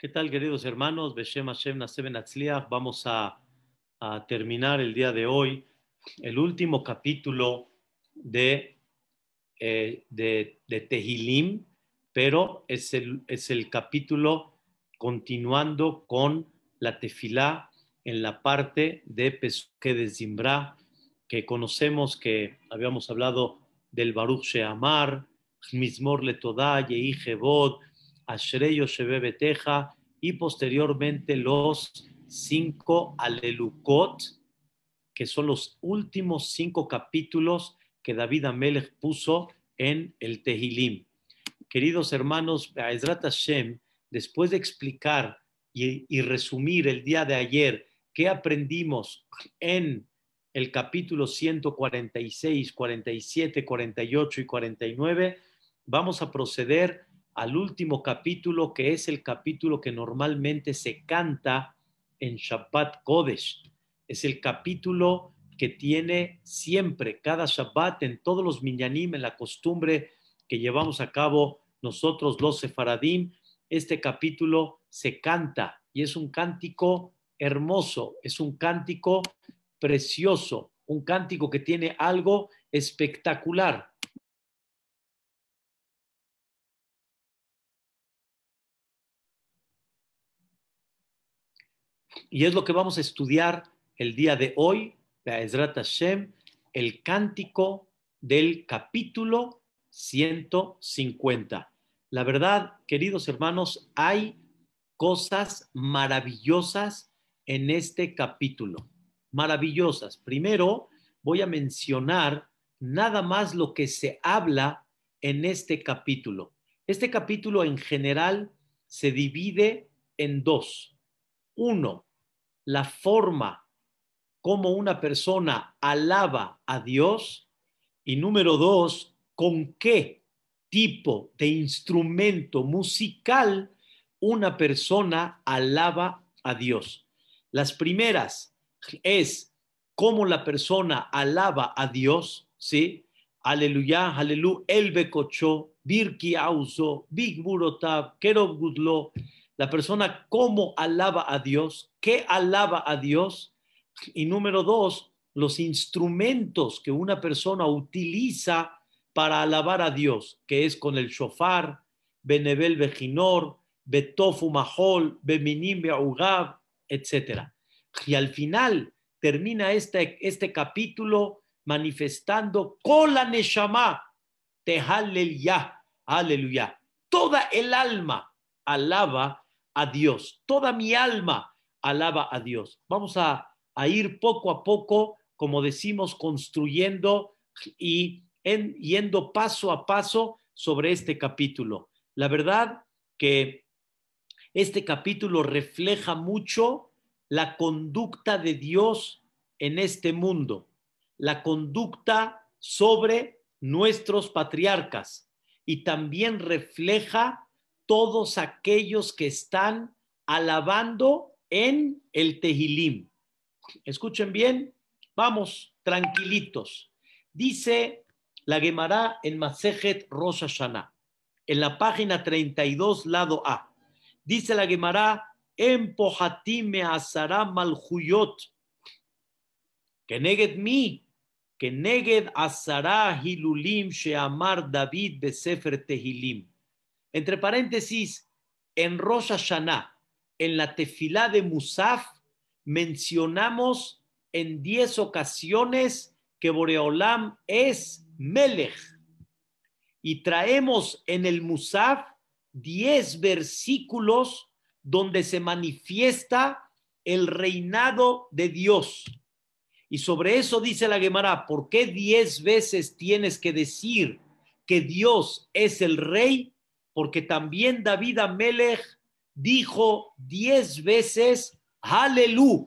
¿Qué tal, queridos hermanos? Beshem Hashem Vamos a, terminar el día de hoy el último capítulo de, eh, de, Tehilim, pero es el, es el capítulo continuando con la tefilá en la parte de Pesque de Zimbra, que conocemos que habíamos hablado del Baruch Sheamar, Mizmor Letodá, Jebod, Beteja y posteriormente los cinco Alelukot, que son los últimos cinco capítulos que David Amelech puso en el Tehilim. Queridos hermanos, Ezrat Hashem, después de explicar y, y resumir el día de ayer qué aprendimos en el capítulo 146, 47, 48 y 49, vamos a proceder al último capítulo, que es el capítulo que normalmente se canta en Shabbat Kodesh. Es el capítulo que tiene siempre, cada Shabbat, en todos los minyanim, en la costumbre que llevamos a cabo nosotros los sefaradim, este capítulo se canta y es un cántico hermoso, es un cántico precioso, un cántico que tiene algo espectacular. Y es lo que vamos a estudiar el día de hoy, Ezrat Hashem, el cántico del capítulo 150. La verdad, queridos hermanos, hay cosas maravillosas en este capítulo. Maravillosas. Primero, voy a mencionar nada más lo que se habla en este capítulo. Este capítulo en general se divide en dos. Uno, la forma como una persona alaba a Dios y número dos, con qué tipo de instrumento musical una persona alaba a Dios. Las primeras es cómo la persona alaba a Dios, ¿sí? Aleluya, aleluya, el becocho, birki auso, big burotab, kerob gudlo, la persona cómo alaba a Dios, qué alaba a Dios. Y número dos, los instrumentos que una persona utiliza para alabar a Dios, que es con el shofar, benebel bejinor, betofu mahol, beminim beugab, etc. Y al final termina este, este capítulo manifestando con la neshama, ya, aleluya. Toda el alma alaba a Dios. Toda mi alma alaba a Dios. Vamos a, ir poco a poco, como decimos, construyendo y yendo paso a paso sobre este capítulo. La verdad que este capítulo refleja mucho la conducta de Dios en este mundo, la conducta sobre nuestros patriarcas y también refleja todos aquellos que están alabando en el Tehilim. Escuchen bien, vamos tranquilitos. Dice la Gemara en Masejet Rosh Hashanah, en la página 32, lado A. Dice la Gemara, en me asara malhuyot, que neged mi, que neged hilulim sheamar David besefer Tehilim. Entre paréntesis, en Rosh Hashanah, en la tefilá de Musaf, mencionamos en diez ocasiones que Boreolam es Melech. Y traemos en el Musaf diez versículos donde se manifiesta el reinado de Dios. Y sobre eso dice la Gemara, ¿por qué diez veces tienes que decir que Dios es el rey? porque también David Amelech dijo diez veces, aleluya,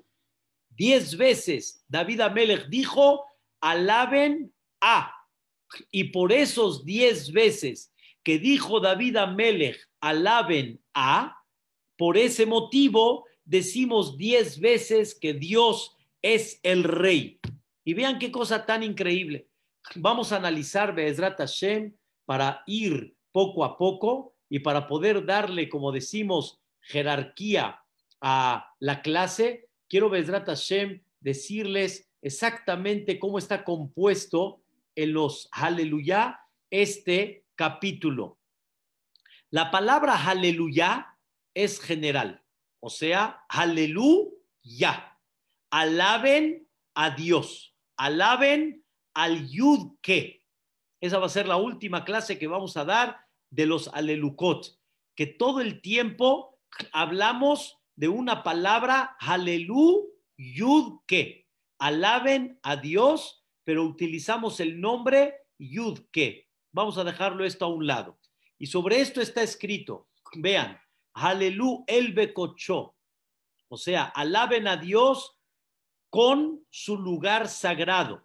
diez veces David Amelech dijo, alaben a. Y por esos diez veces que dijo David Amelech, alaben a, por ese motivo decimos diez veces que Dios es el rey. Y vean qué cosa tan increíble. Vamos a analizar Be'ezrat Hashem para ir poco a poco y para poder darle, como decimos, jerarquía a la clase, quiero, Bezrat Hashem, decirles exactamente cómo está compuesto en los Aleluya este capítulo. La palabra aleluya es general, o sea, aleluya. Alaben a Dios, alaben al yud que. Esa va a ser la última clase que vamos a dar de los alelucot, que todo el tiempo hablamos de una palabra alelu yud que. Alaben a Dios, pero utilizamos el nombre yud que. Vamos a dejarlo esto a un lado. Y sobre esto está escrito, vean, Alelu el Becochó. O sea, alaben a Dios con su lugar sagrado.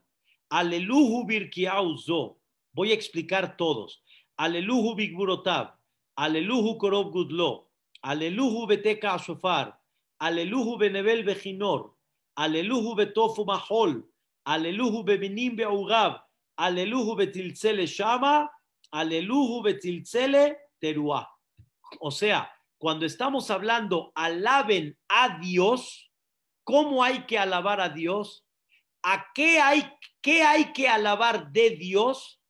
Aleluhu birkiauzo. Voy a explicar todos. Aleluhu bigburotab. Aleluhu korob gudlo. Aleluhu beteka ashofar. Aleluhu benebel bejinor. Aleluhu betofu mahol. Aleluhu bebinim beugab. Aleluhu betilzele shama Aleluhu betilzele teruá. O sea, cuando estamos hablando alaben a Dios, ¿cómo hay que alabar a Dios? ¿A qué hay, qué hay que alabar de Dios?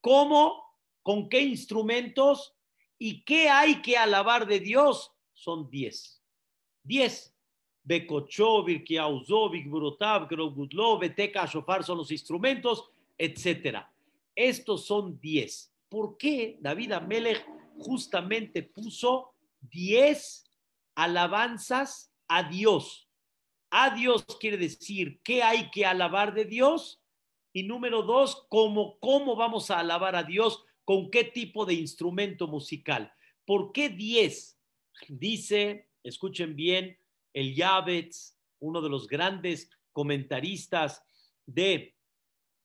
¿Cómo? ¿Con qué instrumentos? ¿Y qué hay que alabar de Dios? Son diez. Diez. Bekocho, Birkiauzo, Bigburotav, Grogudlo, Beteka, Shofar son los instrumentos, etcétera. Estos son diez. ¿Por qué David Amelech justamente puso 10 alabanzas a Dios? A Dios quiere decir qué hay que alabar de Dios. Y número dos, ¿cómo, cómo vamos a alabar a Dios? ¿Con qué tipo de instrumento musical? ¿Por qué 10? Dice, escuchen bien, el Yavetz, uno de los grandes comentaristas de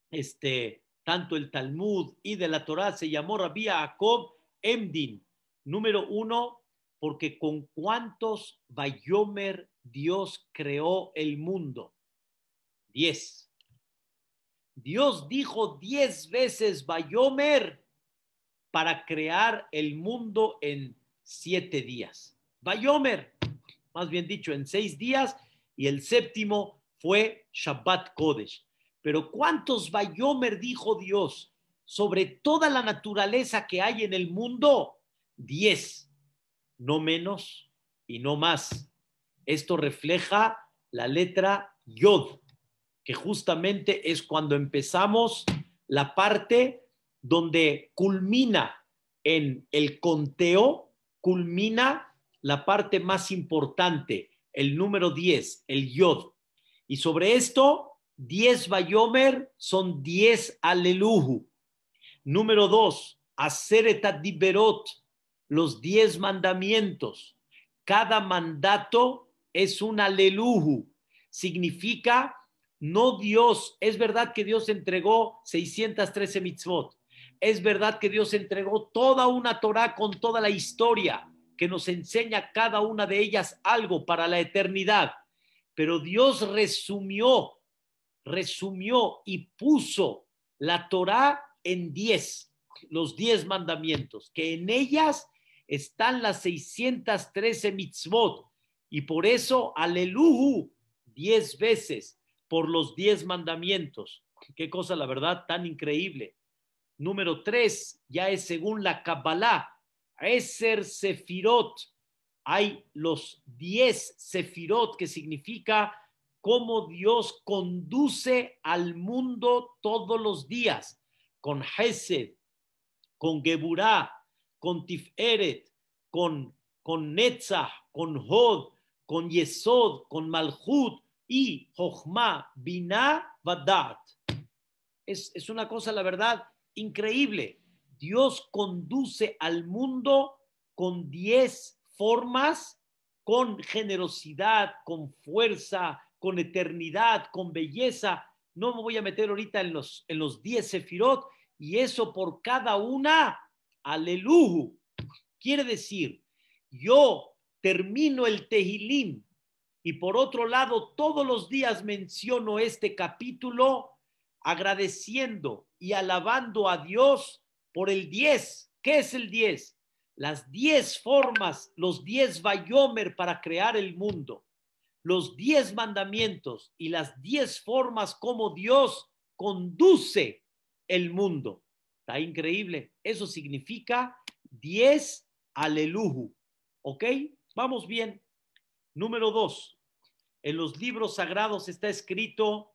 este tanto el Talmud y de la Torah se llamó Rabbi Jacob Emdin. Número uno, porque con cuántos Bayomer Dios creó el mundo. Diez. Dios dijo diez veces Bayomer para crear el mundo en siete días. Bayomer, más bien dicho, en seis días, y el séptimo fue Shabbat Kodesh. Pero ¿cuántos Bayomer dijo Dios sobre toda la naturaleza que hay en el mundo? Diez, no menos y no más. Esto refleja la letra Yod, que justamente es cuando empezamos la parte donde culmina en el conteo, culmina la parte más importante, el número 10, el Yod. Y sobre esto 10 Bayomer son 10 Aleluhu. Número 2, Aseret Diberot, los 10 mandamientos. Cada mandato es un Aleluhu. Significa, no Dios, es verdad que Dios entregó 613 mitzvot. Es verdad que Dios entregó toda una Torah con toda la historia que nos enseña cada una de ellas algo para la eternidad. Pero Dios resumió resumió y puso la Torá en diez, los diez mandamientos, que en ellas están las 613 mitzvot, y por eso aleluhu diez veces por los diez mandamientos. Qué cosa, la verdad, tan increíble. Número tres, ya es según la Kabbalah, Eser Sefirot. Hay los diez Sefirot, que significa cómo Dios conduce al mundo todos los días, con Hesed, con Geburah, con Tiferet, con, con Netzach, con Hod, con Yesod, con Malchut y Jochma, Binah, Vadat. Es, es una cosa, la verdad, increíble. Dios conduce al mundo con diez formas, con generosidad, con fuerza, con eternidad, con belleza. No me voy a meter ahorita en los, en los diez sefirot y eso por cada una, aleluya. Quiere decir, yo termino el Tehilim y por otro lado todos los días menciono este capítulo agradeciendo y alabando a Dios por el 10. ¿Qué es el 10? las diez formas, los diez Bayomer para crear el mundo, los diez mandamientos y las diez formas como Dios conduce el mundo. Está increíble. Eso significa diez aleluju. ¿Ok? Vamos bien. Número dos. En los libros sagrados está escrito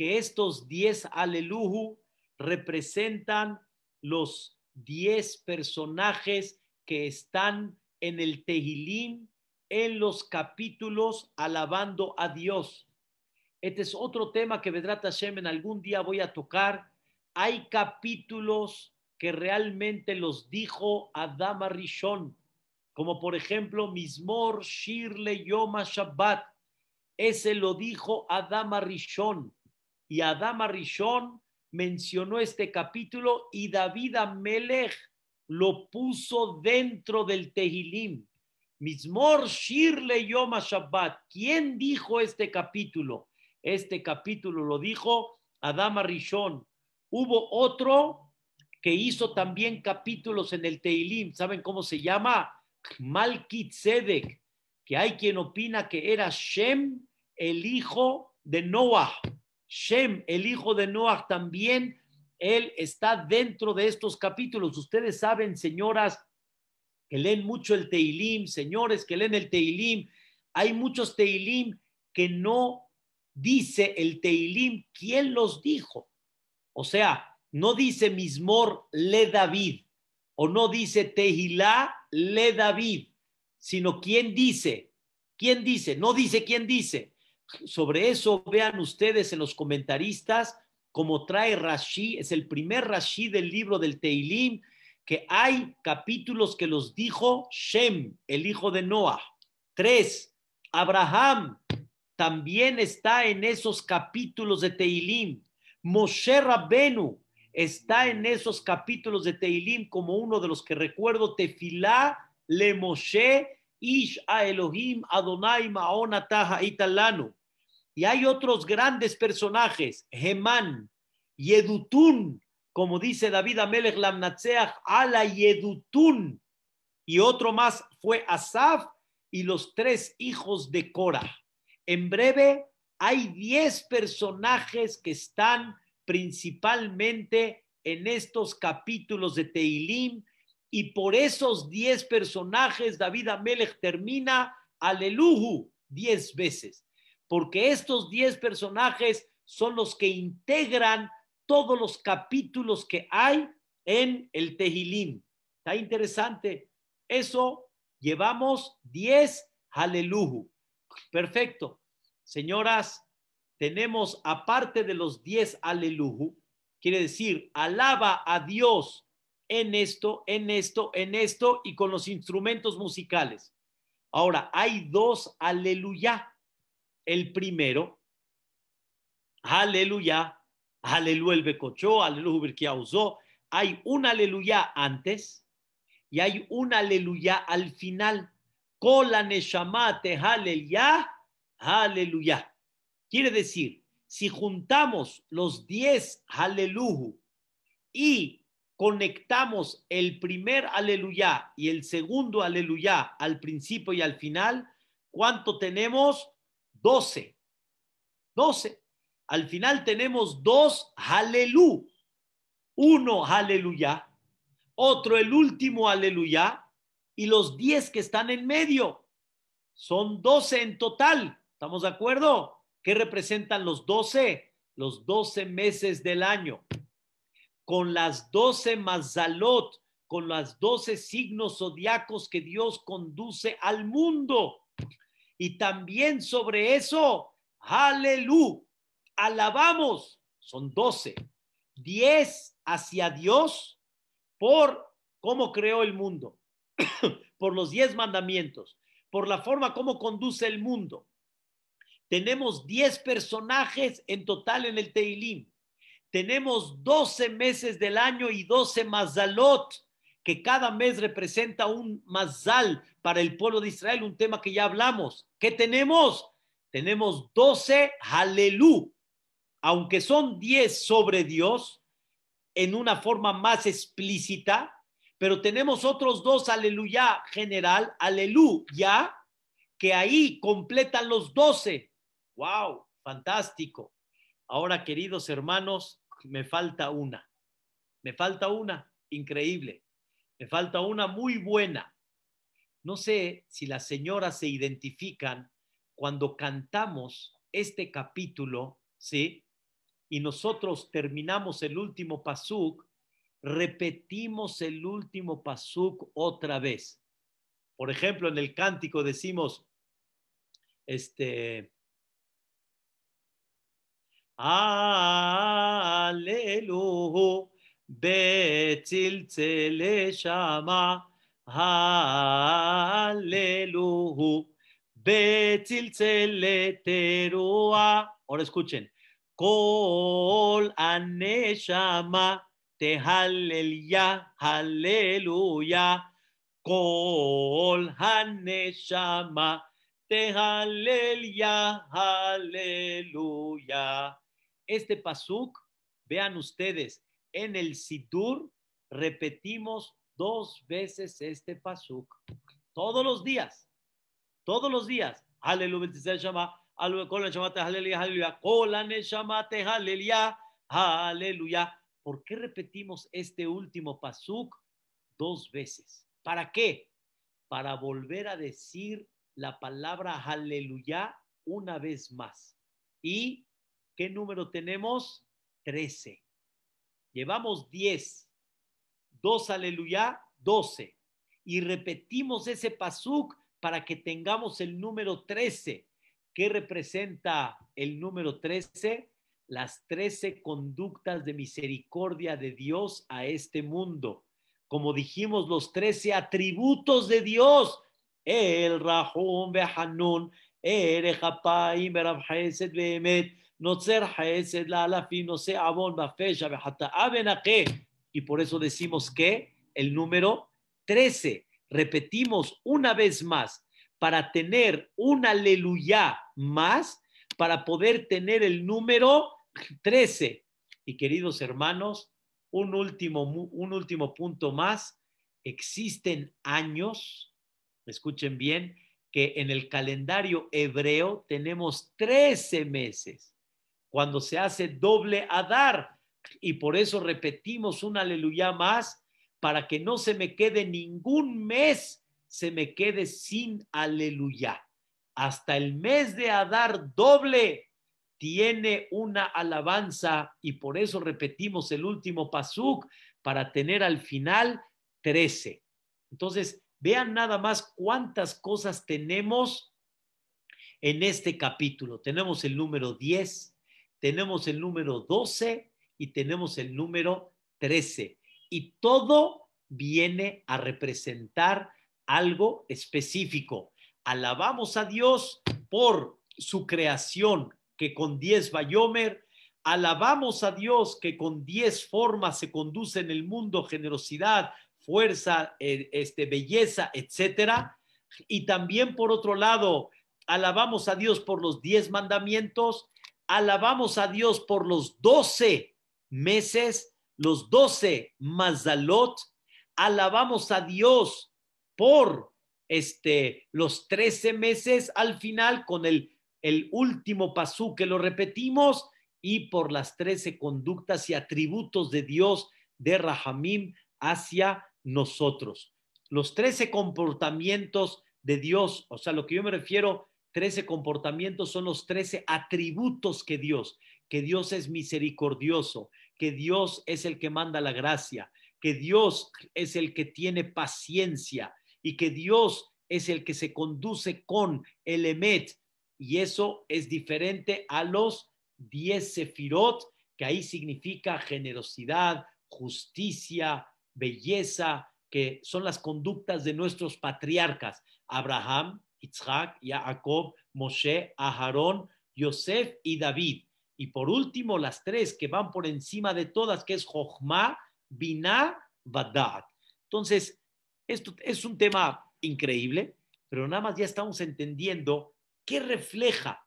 que estos diez aleluju representan los diez personajes que están en el Tehilim en los capítulos alabando a Dios. Este es otro tema que Vedrat Hashem algún día voy a tocar. Hay capítulos que realmente los dijo Adama Rishon, como por ejemplo Mismor Shirle Yoma Shabbat. Ese lo dijo Adama Rishon. Y Adama Rishon mencionó este capítulo y David Amelech lo puso dentro del Tehilim. Mismor Shirle Yoma Shabbat. ¿Quién dijo este capítulo? Este capítulo lo dijo Adama Rishon. Hubo otro que hizo también capítulos en el Teilim. ¿Saben cómo se llama? Malkit Sedek, que hay quien opina que era Shem, el hijo de Noah. Shem, el hijo de Noah, también él está dentro de estos capítulos. Ustedes saben, señoras, que leen mucho el Teilim, señores que leen el Teilim, hay muchos Teilim que no dice el Teilim quién los dijo. O sea, no dice Mismor le David o no dice Tehilá le David, sino quién dice, quién dice, no dice quién dice. Sobre eso vean ustedes en los comentaristas como trae Rashi, es el primer Rashi del libro del Teilim, que hay capítulos que los dijo Shem, el hijo de Noah. Tres, Abraham también está en esos capítulos de Teilim. Moshe Rabbenu está en esos capítulos de Teilim como uno de los que recuerdo, Tefilá, Le Moshe, Ish a Elohim, Adonai, Maonataha, Italano. Y hay otros grandes personajes, Gemán, Yedutun, como dice David Amelech Lamnatseach, Ala Yedutun. Y otro más fue Asaf y los tres hijos de Cora. En breve, hay diez personajes que están principalmente en estos capítulos de Teilim y por esos diez personajes David Amelech termina Aleluhu diez veces, porque estos diez personajes son los que integran todos los capítulos que hay en el Tehilim. Está interesante. Eso llevamos 10 Aleluhu. Perfecto. Señoras, tenemos aparte de los 10 Aleluhu, quiere decir, alaba a Dios en esto, en esto, en esto y con los instrumentos musicales. Ahora, hay dos Aleluya. El primero, Aleluya, Aleluya el Becochó, Aleluya. Hay un aleluya antes y hay un aleluya al final. Kola Neshamate Aleluya, Aleluya. Quiere decir, si juntamos los 10 Aleluya y conectamos el primer aleluya y el segundo aleluya al principio y al final, ¿cuánto tenemos? 12. 12. Al final tenemos dos aleluya. Uno aleluya, otro el último aleluya y los diez que están en medio. Son doce en total. ¿Estamos de acuerdo? ¿Qué representan los doce? Los doce meses del año. Con las doce mazalot, con las doce signos zodiacos que Dios conduce al mundo. Y también sobre eso, aleluya alabamos, son doce, diez hacia Dios por cómo creó el mundo, por los diez mandamientos, por la forma como conduce el mundo. Tenemos diez personajes en total en el Teilim. Tenemos doce meses del año y doce mazalot, que cada mes representa un mazal para el pueblo de Israel, un tema que ya hablamos. ¿Qué tenemos? Tenemos doce halelú, aunque son diez sobre Dios, en una forma más explícita, pero tenemos otros dos aleluya general, aleluya, que ahí completan los doce. ¡Wow! Fantástico. Ahora, queridos hermanos, me falta una. Me falta una, increíble. Me falta una muy buena. No sé si las señoras se identifican cuando cantamos este capítulo, ¿sí? Y nosotros terminamos el último pasuk, repetimos el último pasuk otra vez. Por ejemplo, en el cántico decimos, este, betzilzele shama, Aleluya, betzilzele teruah. Ahora escuchen, Kol aneshama, te ya, aleluya, Kol aneshama, te ya, aleluya este pasuk, vean ustedes, en el Sidur repetimos dos veces este pasuk, todos los días, todos los días. Aleluya, aleluya, aleluya. ¿Por qué repetimos este último pasuk dos veces? ¿Para qué? Para volver a decir la palabra aleluya una vez más. Y ¿Qué número tenemos? Trece. Llevamos diez. Dos aleluya, doce. Y repetimos ese pasuk para que tengamos el número trece. ¿Qué representa el número trece? Las trece conductas de misericordia de Dios a este mundo. Como dijimos, los trece atributos de Dios. El Rahum Behanun, Erejapayim Berabhesed Behemet, Notzer Haesed la Alafi, no sé, Abon, Bafesha, Behata, Abenake. Y por eso decimos que el número 13, repetimos una vez más, para tener un aleluya más, para poder tener el número 13. Y queridos hermanos, un último, un último punto más. Existen años, escuchen bien, que en el calendario hebreo tenemos 13 meses cuando se hace doble Adar. Y por eso repetimos un aleluya más, para que no se me quede ningún mes, se me quede sin aleluya. Hasta el mes de Adar doble tiene una alabanza y por eso repetimos el último pasuk para tener al final 13. Entonces, vean nada más cuántas cosas tenemos en este capítulo. Tenemos el número 10, tenemos el número 12 y tenemos el número 13. Y todo viene a representar algo específico. Alabamos a Dios por su creación, que con 10 Bayomer, alabamos a Dios que con 10 formas se conduce en el mundo generosidad, fuerza, eh, este, belleza, etcétera. Y también por otro lado, alabamos a Dios por los 10 mandamientos alabamos a Dios por los doce meses, los doce mazalot, alabamos a Dios por este, los trece meses al final con el, el último pasú que lo repetimos y por las trece conductas y atributos de Dios de Rahamim hacia nosotros. Los trece comportamientos de Dios, o sea, lo que yo me refiero Trece comportamientos son los trece atributos que Dios, que Dios es misericordioso, que Dios es el que manda la gracia, que Dios es el que tiene paciencia y que Dios es el que se conduce con el emet. Y eso es diferente a los diez sefirot, que ahí significa generosidad, justicia, belleza, que son las conductas de nuestros patriarcas, Abraham, Isaac, Jacob, Moshe, Aharón, Yosef y David. Y por último, las tres que van por encima de todas, que es Jochma, Binah, Vadat. Entonces, esto es un tema increíble, pero nada más ya estamos entendiendo qué refleja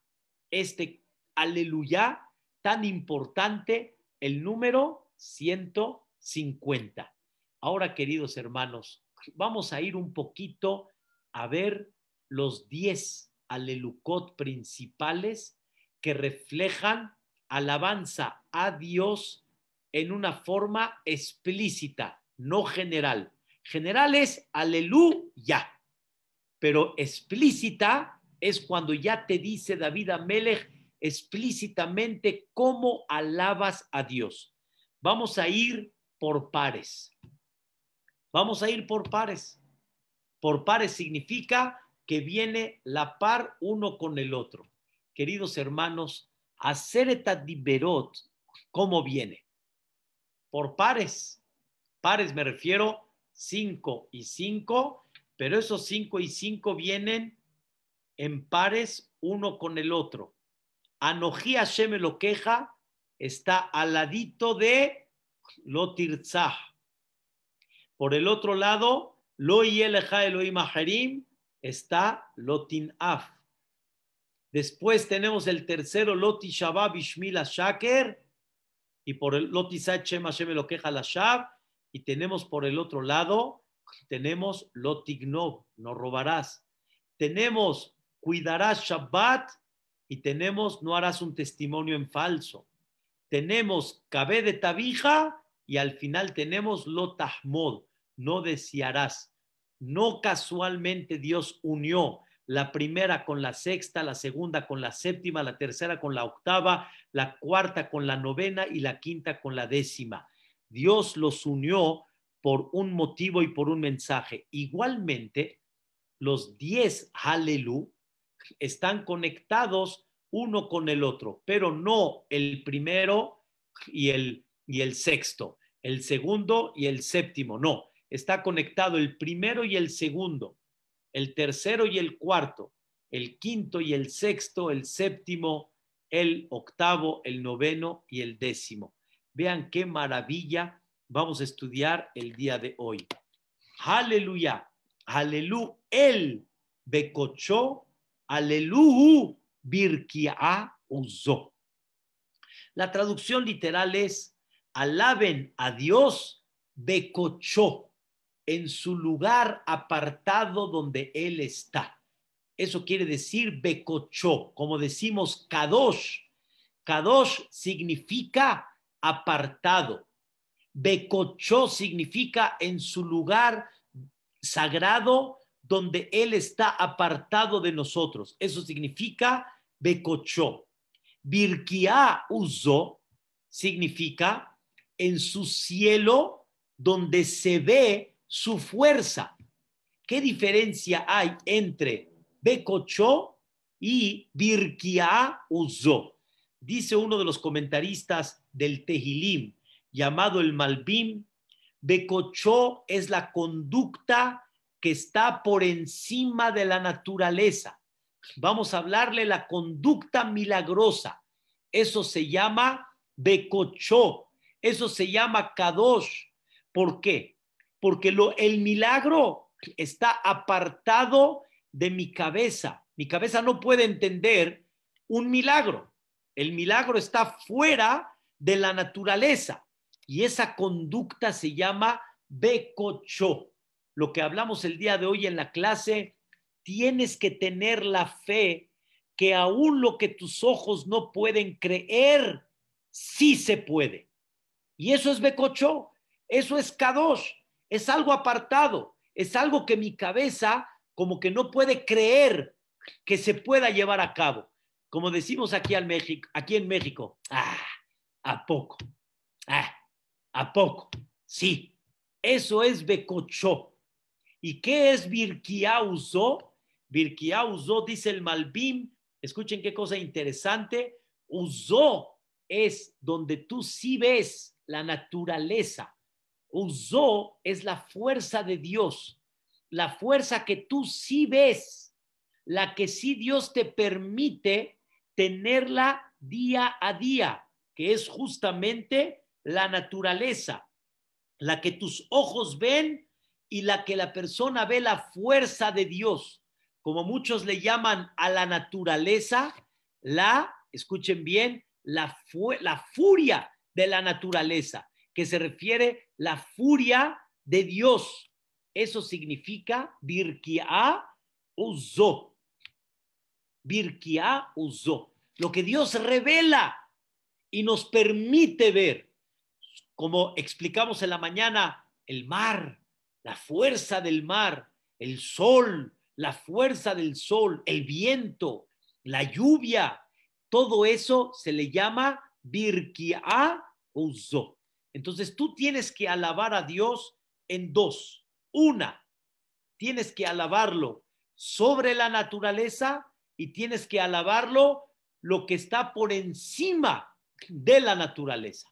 este aleluya tan importante, el número 150. Ahora, queridos hermanos, vamos a ir un poquito a ver los 10 alelucot principales que reflejan alabanza a Dios en una forma explícita, no general. General es aleluya, pero explícita es cuando ya te dice David Amelech explícitamente cómo alabas a Dios. Vamos a ir por pares. Vamos a ir por pares. Por pares significa que viene la par uno con el otro. Queridos hermanos, hacer berot, ¿cómo viene? Por pares. Pares me refiero cinco y cinco, pero esos cinco y cinco vienen en pares uno con el otro. Anoji Hashem lo queja está al ladito de Lotirzah. Por el otro lado, Lo Yeleja Elohim Aharim está Lotin Af. Después tenemos el tercero, Loti Shabab Ishmila Shaker. Y por el Loti Sachem Hashem lo queja la Shab. Y tenemos por el otro lado, tenemos Lotignov, no robarás. Tenemos cuidarás Shabbat y tenemos no harás un testimonio en falso. Tenemos Cabe de Tabija y al final tenemos Lotahmod, no desearás. No casualmente Dios unió la primera con la sexta, la segunda con la séptima, la tercera con la octava, la cuarta con la novena y la quinta con la décima. Dios los unió por un motivo y por un mensaje. Igualmente, los diez Halelú están conectados uno con el otro, pero no el primero y el, y el sexto, el segundo y el séptimo, no. Está conectado el primero y el segundo, el tercero y el cuarto, el quinto y el sexto, el séptimo, el octavo, el noveno y el décimo. Vean qué maravilla vamos a estudiar el día de hoy. Aleluya, aleluya, el becochó, aleluya, birkia usó. La traducción literal es, alaben a Dios, becochó, en su lugar apartado donde Él está. Eso quiere decir becochó, como decimos kadosh. Kadosh significa apartado. Becochó significa en su lugar sagrado donde Él está apartado de nosotros. Eso significa Becochó. Birkia usó significa en su cielo donde se ve su fuerza. ¿Qué diferencia hay entre Becochó y Birkia usó? Dice uno de los comentaristas del Tehilim, llamado el Malbim, Becochó es la conducta que está por encima de la naturaleza. Vamos a hablarle la conducta milagrosa. Eso se llama Becochó. Eso se llama Kadosh. ¿Por qué? Porque lo, el milagro está apartado de mi cabeza. Mi cabeza no puede entender un milagro. El milagro está fuera de la naturaleza. Y esa conducta se llama becocho. Lo que hablamos el día de hoy en la clase, tienes que tener la fe que aún lo que tus ojos no pueden creer, sí se puede. Y eso es becocho, eso es kadosh, es algo apartado, es algo que mi cabeza como que no puede creer que se pueda llevar a cabo. Como decimos aquí, al México, aquí en México, ah, ¿a poco? Ah, ¿A poco? Sí, eso es Becochó. ¿Y qué es Birkia usó? Birkia dice el Malbim, escuchen qué cosa interesante, usó es donde tú sí ves la naturaleza. Usó es la fuerza de Dios, la fuerza que tú sí ves, la que sí Dios te permite tenerla día a día, que es justamente la naturaleza, la que tus ojos ven y la que la persona ve la fuerza de Dios. Como muchos le llaman a la naturaleza, la, escuchen bien, la, la furia de la naturaleza, que se refiere la furia de Dios. Eso significa Birkia Uzo. Birkia Uzo. Lo que Dios revela y nos permite ver. Como explicamos en la mañana, el mar, la fuerza del mar, el sol, la fuerza del sol, el viento, la lluvia, todo eso se le llama Birkia Uzo. Entonces tú tienes que alabar a Dios en dos. Una, tienes que alabarlo sobre la naturaleza y tienes que alabarlo lo que está por encima de la naturaleza.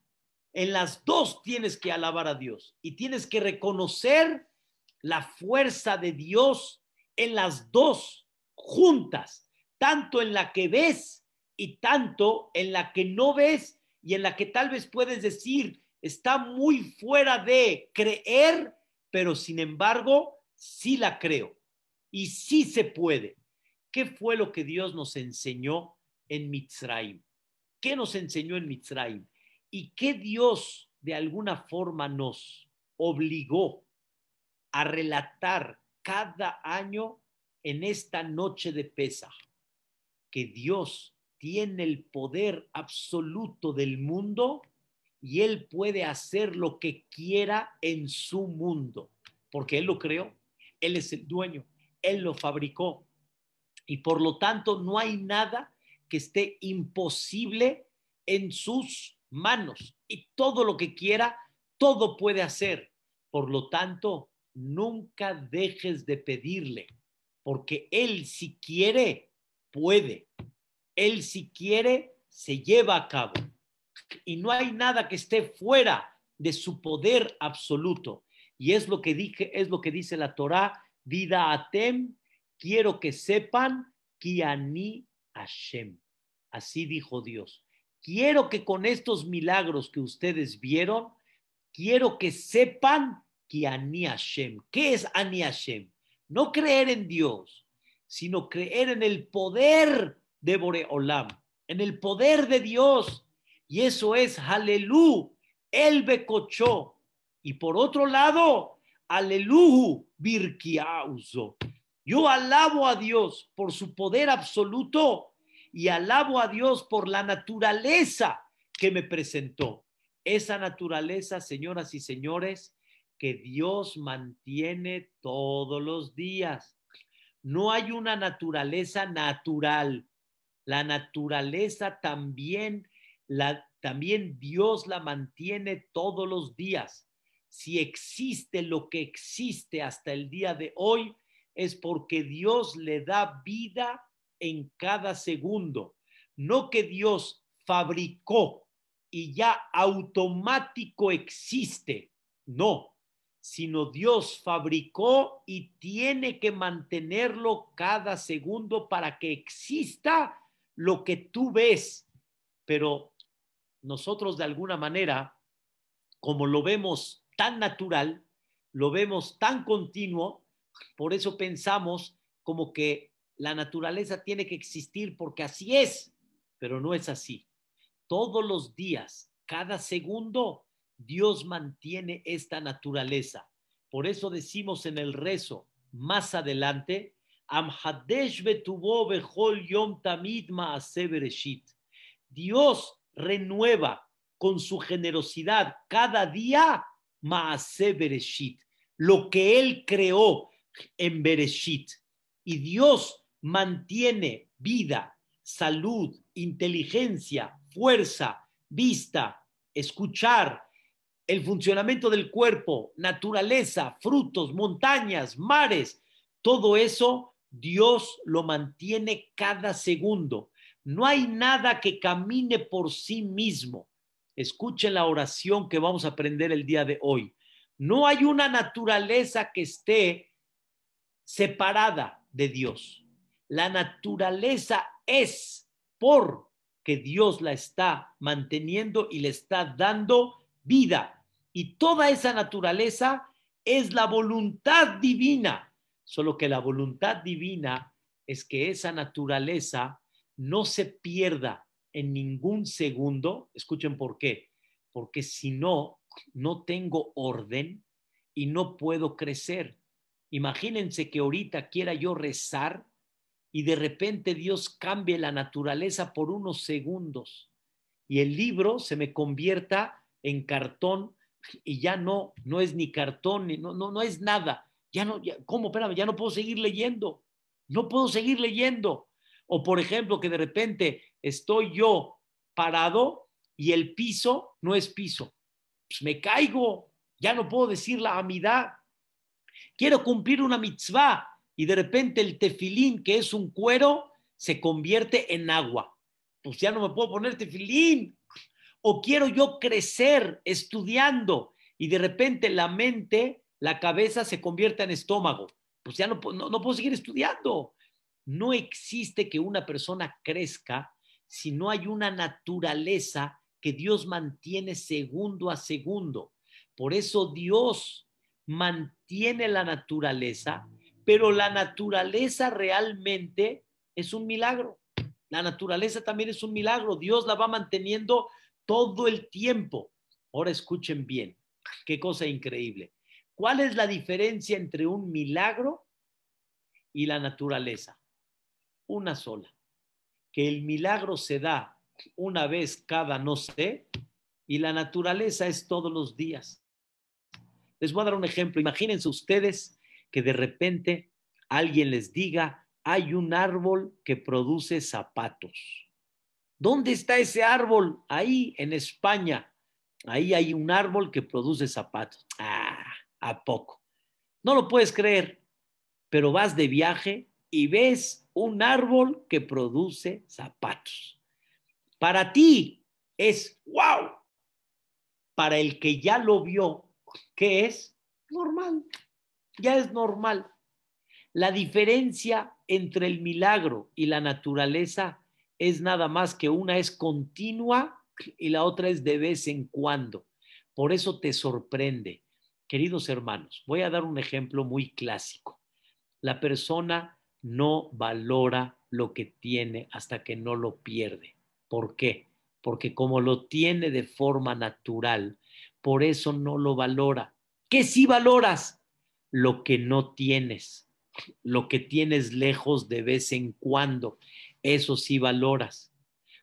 En las dos tienes que alabar a Dios y tienes que reconocer la fuerza de Dios en las dos juntas, tanto en la que ves y tanto en la que no ves y en la que tal vez puedes decir está muy fuera de creer, pero sin embargo sí la creo y sí se puede. ¿Qué fue lo que Dios nos enseñó en Mitzrayim? ¿Qué nos enseñó en Mitzrayim? ¿Y qué Dios de alguna forma nos obligó a relatar cada año en esta noche de Pesach? Que Dios tiene el poder absoluto del mundo y Él puede hacer lo que quiera en su mundo, porque Él lo creó, Él es el dueño, Él lo fabricó. Y por lo tanto no hay nada que esté imposible en sus manos. Y todo lo que quiera, todo puede hacer. Por lo tanto, nunca dejes de pedirle, porque Él si quiere, puede. Él si quiere, se lleva a cabo. Y no hay nada que esté fuera de su poder absoluto. Y es lo que dije, es lo que dice la Torá, vida atem, quiero que sepan kiani Hashem. Así dijo Dios. Quiero que con estos milagros que ustedes vieron, quiero que sepan que Ani Hashem. ¿Qué es Ani Hashem? No creer en Dios, sino creer en el poder de Boreolam, en el poder de Dios. Y eso es Halelú, el Becochó. Y por otro lado, Aleluhu, Birkiauzo. Yo alabo a Dios por su poder absoluto y alabo a Dios por la naturaleza que me presentó. Esa naturaleza, señoras y señores, que Dios mantiene todos los días. No hay una naturaleza natural. La naturaleza también, también Dios la mantiene todos los días. Si existe lo que existe hasta el día de hoy, es porque Dios le da vida en cada segundo. No que Dios fabricó y ya automático existe. No, sino Dios fabricó y tiene que mantenerlo cada segundo para que exista lo que tú ves. Pero nosotros de alguna manera, como lo vemos tan natural, lo vemos tan continuo, por eso pensamos como que la naturaleza tiene que existir porque así es, pero no es así. Todos los días, cada segundo, Dios mantiene esta naturaleza. Por eso decimos en el rezo más adelante, yom tamid Dios renueva con su generosidad cada día maase bereshit, lo que él creó en bereshit. Y Dios mantiene vida, salud, inteligencia, fuerza, vista, escuchar, el funcionamiento del cuerpo, naturaleza, frutos, montañas, mares, todo eso Dios lo mantiene cada segundo. No hay nada que camine por sí mismo. Escuchen la oración que vamos a aprender el día de hoy. No hay una naturaleza que esté separada de Dios. La naturaleza es porque Dios la está manteniendo y le está dando vida. Y toda esa naturaleza es la voluntad divina. Solo que la voluntad divina es que esa naturaleza no se pierda en ningún segundo. Escuchen por qué. Porque si no, no tengo orden y no puedo crecer. Imagínense que ahorita quiera yo rezar y de repente Dios cambie la naturaleza por unos segundos y el libro se me convierta en cartón y ya no, no es ni cartón, no, no, no es nada. Ya no, ya, ¿cómo? Espérame, ya no puedo seguir leyendo. No puedo seguir leyendo. O por ejemplo, que de repente estoy yo parado y el piso no es piso. Pues me caigo, ya no puedo decir la amidad. Quiero cumplir una mitzvah y de repente el tefilín, que es un cuero, se convierte en agua. Pues ya no me puedo poner tefilín. O quiero yo crecer estudiando y de repente la mente, la cabeza se convierta en estómago. Pues ya no, no, no puedo seguir estudiando. No existe que una persona crezca si no hay una naturaleza que Dios mantiene segundo a segundo. Por eso Dios mantiene la naturaleza, pero la naturaleza realmente es un milagro. La naturaleza también es un milagro. Dios la va manteniendo todo el tiempo. Ahora escuchen bien, qué cosa increíble. ¿Cuál es la diferencia entre un milagro y la naturaleza? Una sola, que el milagro se da una vez cada no sé y la naturaleza es todos los días. Les voy a dar un ejemplo. Imagínense ustedes que de repente alguien les diga, hay un árbol que produce zapatos. ¿Dónde está ese árbol? Ahí, en España. Ahí hay un árbol que produce zapatos. Ah, ¿a poco? No lo puedes creer, pero vas de viaje y ves un árbol que produce zapatos. Para ti es wow. Para el que ya lo vio, ¿qué es? Normal. Ya es normal. La diferencia entre el milagro y la naturaleza es nada más que una es continua y la otra es de vez en cuando. Por eso te sorprende. Queridos hermanos, voy a dar un ejemplo muy clásico. La persona no valora lo que tiene hasta que no lo pierde. ¿Por qué? Porque como lo tiene de forma natural, por eso no lo valora. ¿Qué sí valoras? Lo que no tienes, lo que tienes lejos de vez en cuando eso sí valoras.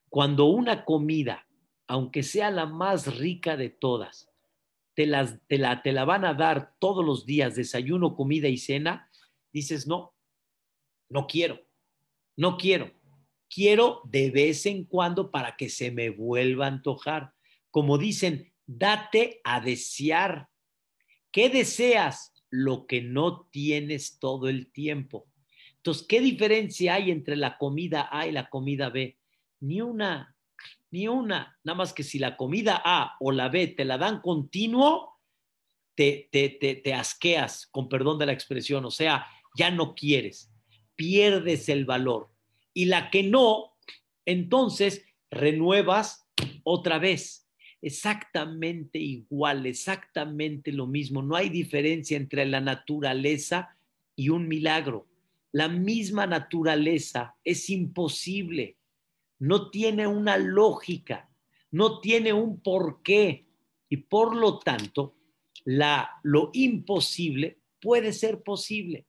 Cuando una comida, aunque sea la más rica de todas, te, las, te, la, te la van a dar todos los días, desayuno, comida y cena, dices, no, no quiero, no quiero. Quiero de vez en cuando para que se me vuelva a antojar. Como dicen, date a desear. ¿Qué deseas? Lo que no tienes todo el tiempo. Entonces, ¿qué diferencia hay entre la comida A y la comida B? Ni una, ni una. Nada más que si la comida A o la B te la dan continuo, te, te, te, te asqueas, con perdón de la expresión, o sea, ya no quieres, pierdes el valor. Y la que no, entonces renuevas otra vez. Exactamente igual, exactamente lo mismo. No hay diferencia entre la naturaleza y un milagro la misma naturaleza es imposible, no tiene una lógica, no tiene un porqué y por lo tanto la, lo imposible puede ser posible.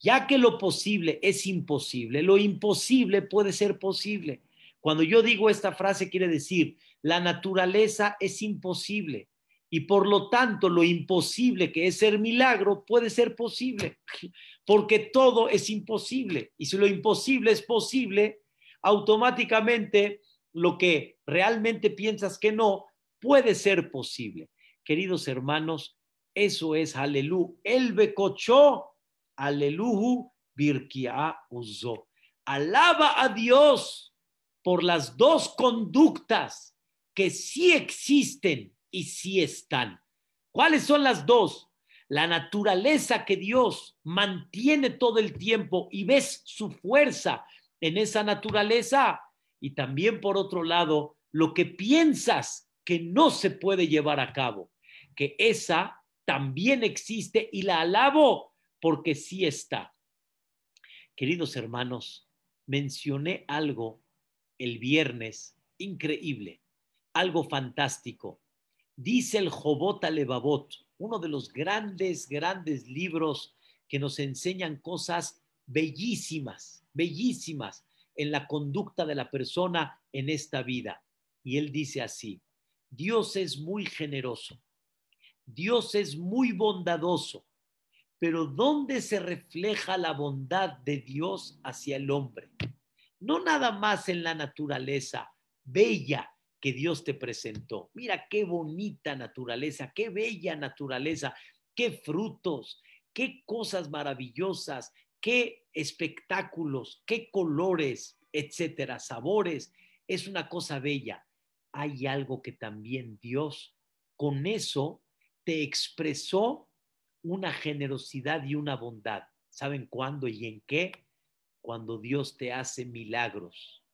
Ya que lo posible es imposible, lo imposible puede ser posible. Cuando yo digo esta frase quiere decir, la naturaleza es imposible y por lo tanto lo imposible que es ser milagro puede ser posible porque todo es imposible. Y si lo imposible es posible, automáticamente lo que realmente piensas que no puede ser posible. Queridos hermanos, eso es aleluya. El becochó, aleluhu, birkia uzo. Alaba a Dios por las dos conductas que sí existen y sí están. ¿Cuáles son las dos? la naturaleza que Dios mantiene todo el tiempo y ves su fuerza en esa naturaleza. Y también, por otro lado, lo que piensas que no se puede llevar a cabo, que esa también existe y la alabo porque sí está. Queridos hermanos, mencioné algo el viernes increíble, algo fantástico. Dice el Jobot Alevabot, uno de los grandes, grandes libros que nos enseñan cosas bellísimas, bellísimas en la conducta de la persona en esta vida. Y él dice así, Dios es muy generoso, Dios es muy bondadoso, pero ¿dónde se refleja la bondad de Dios hacia el hombre? No nada más en la naturaleza bella que Dios te presentó. Mira qué bonita naturaleza, qué bella naturaleza, qué frutos, qué cosas maravillosas, qué espectáculos, qué colores, etcétera, sabores. Es una cosa bella. Hay algo que también Dios con eso te expresó una generosidad y una bondad. ¿Saben cuándo y en qué? Cuando Dios te hace milagros.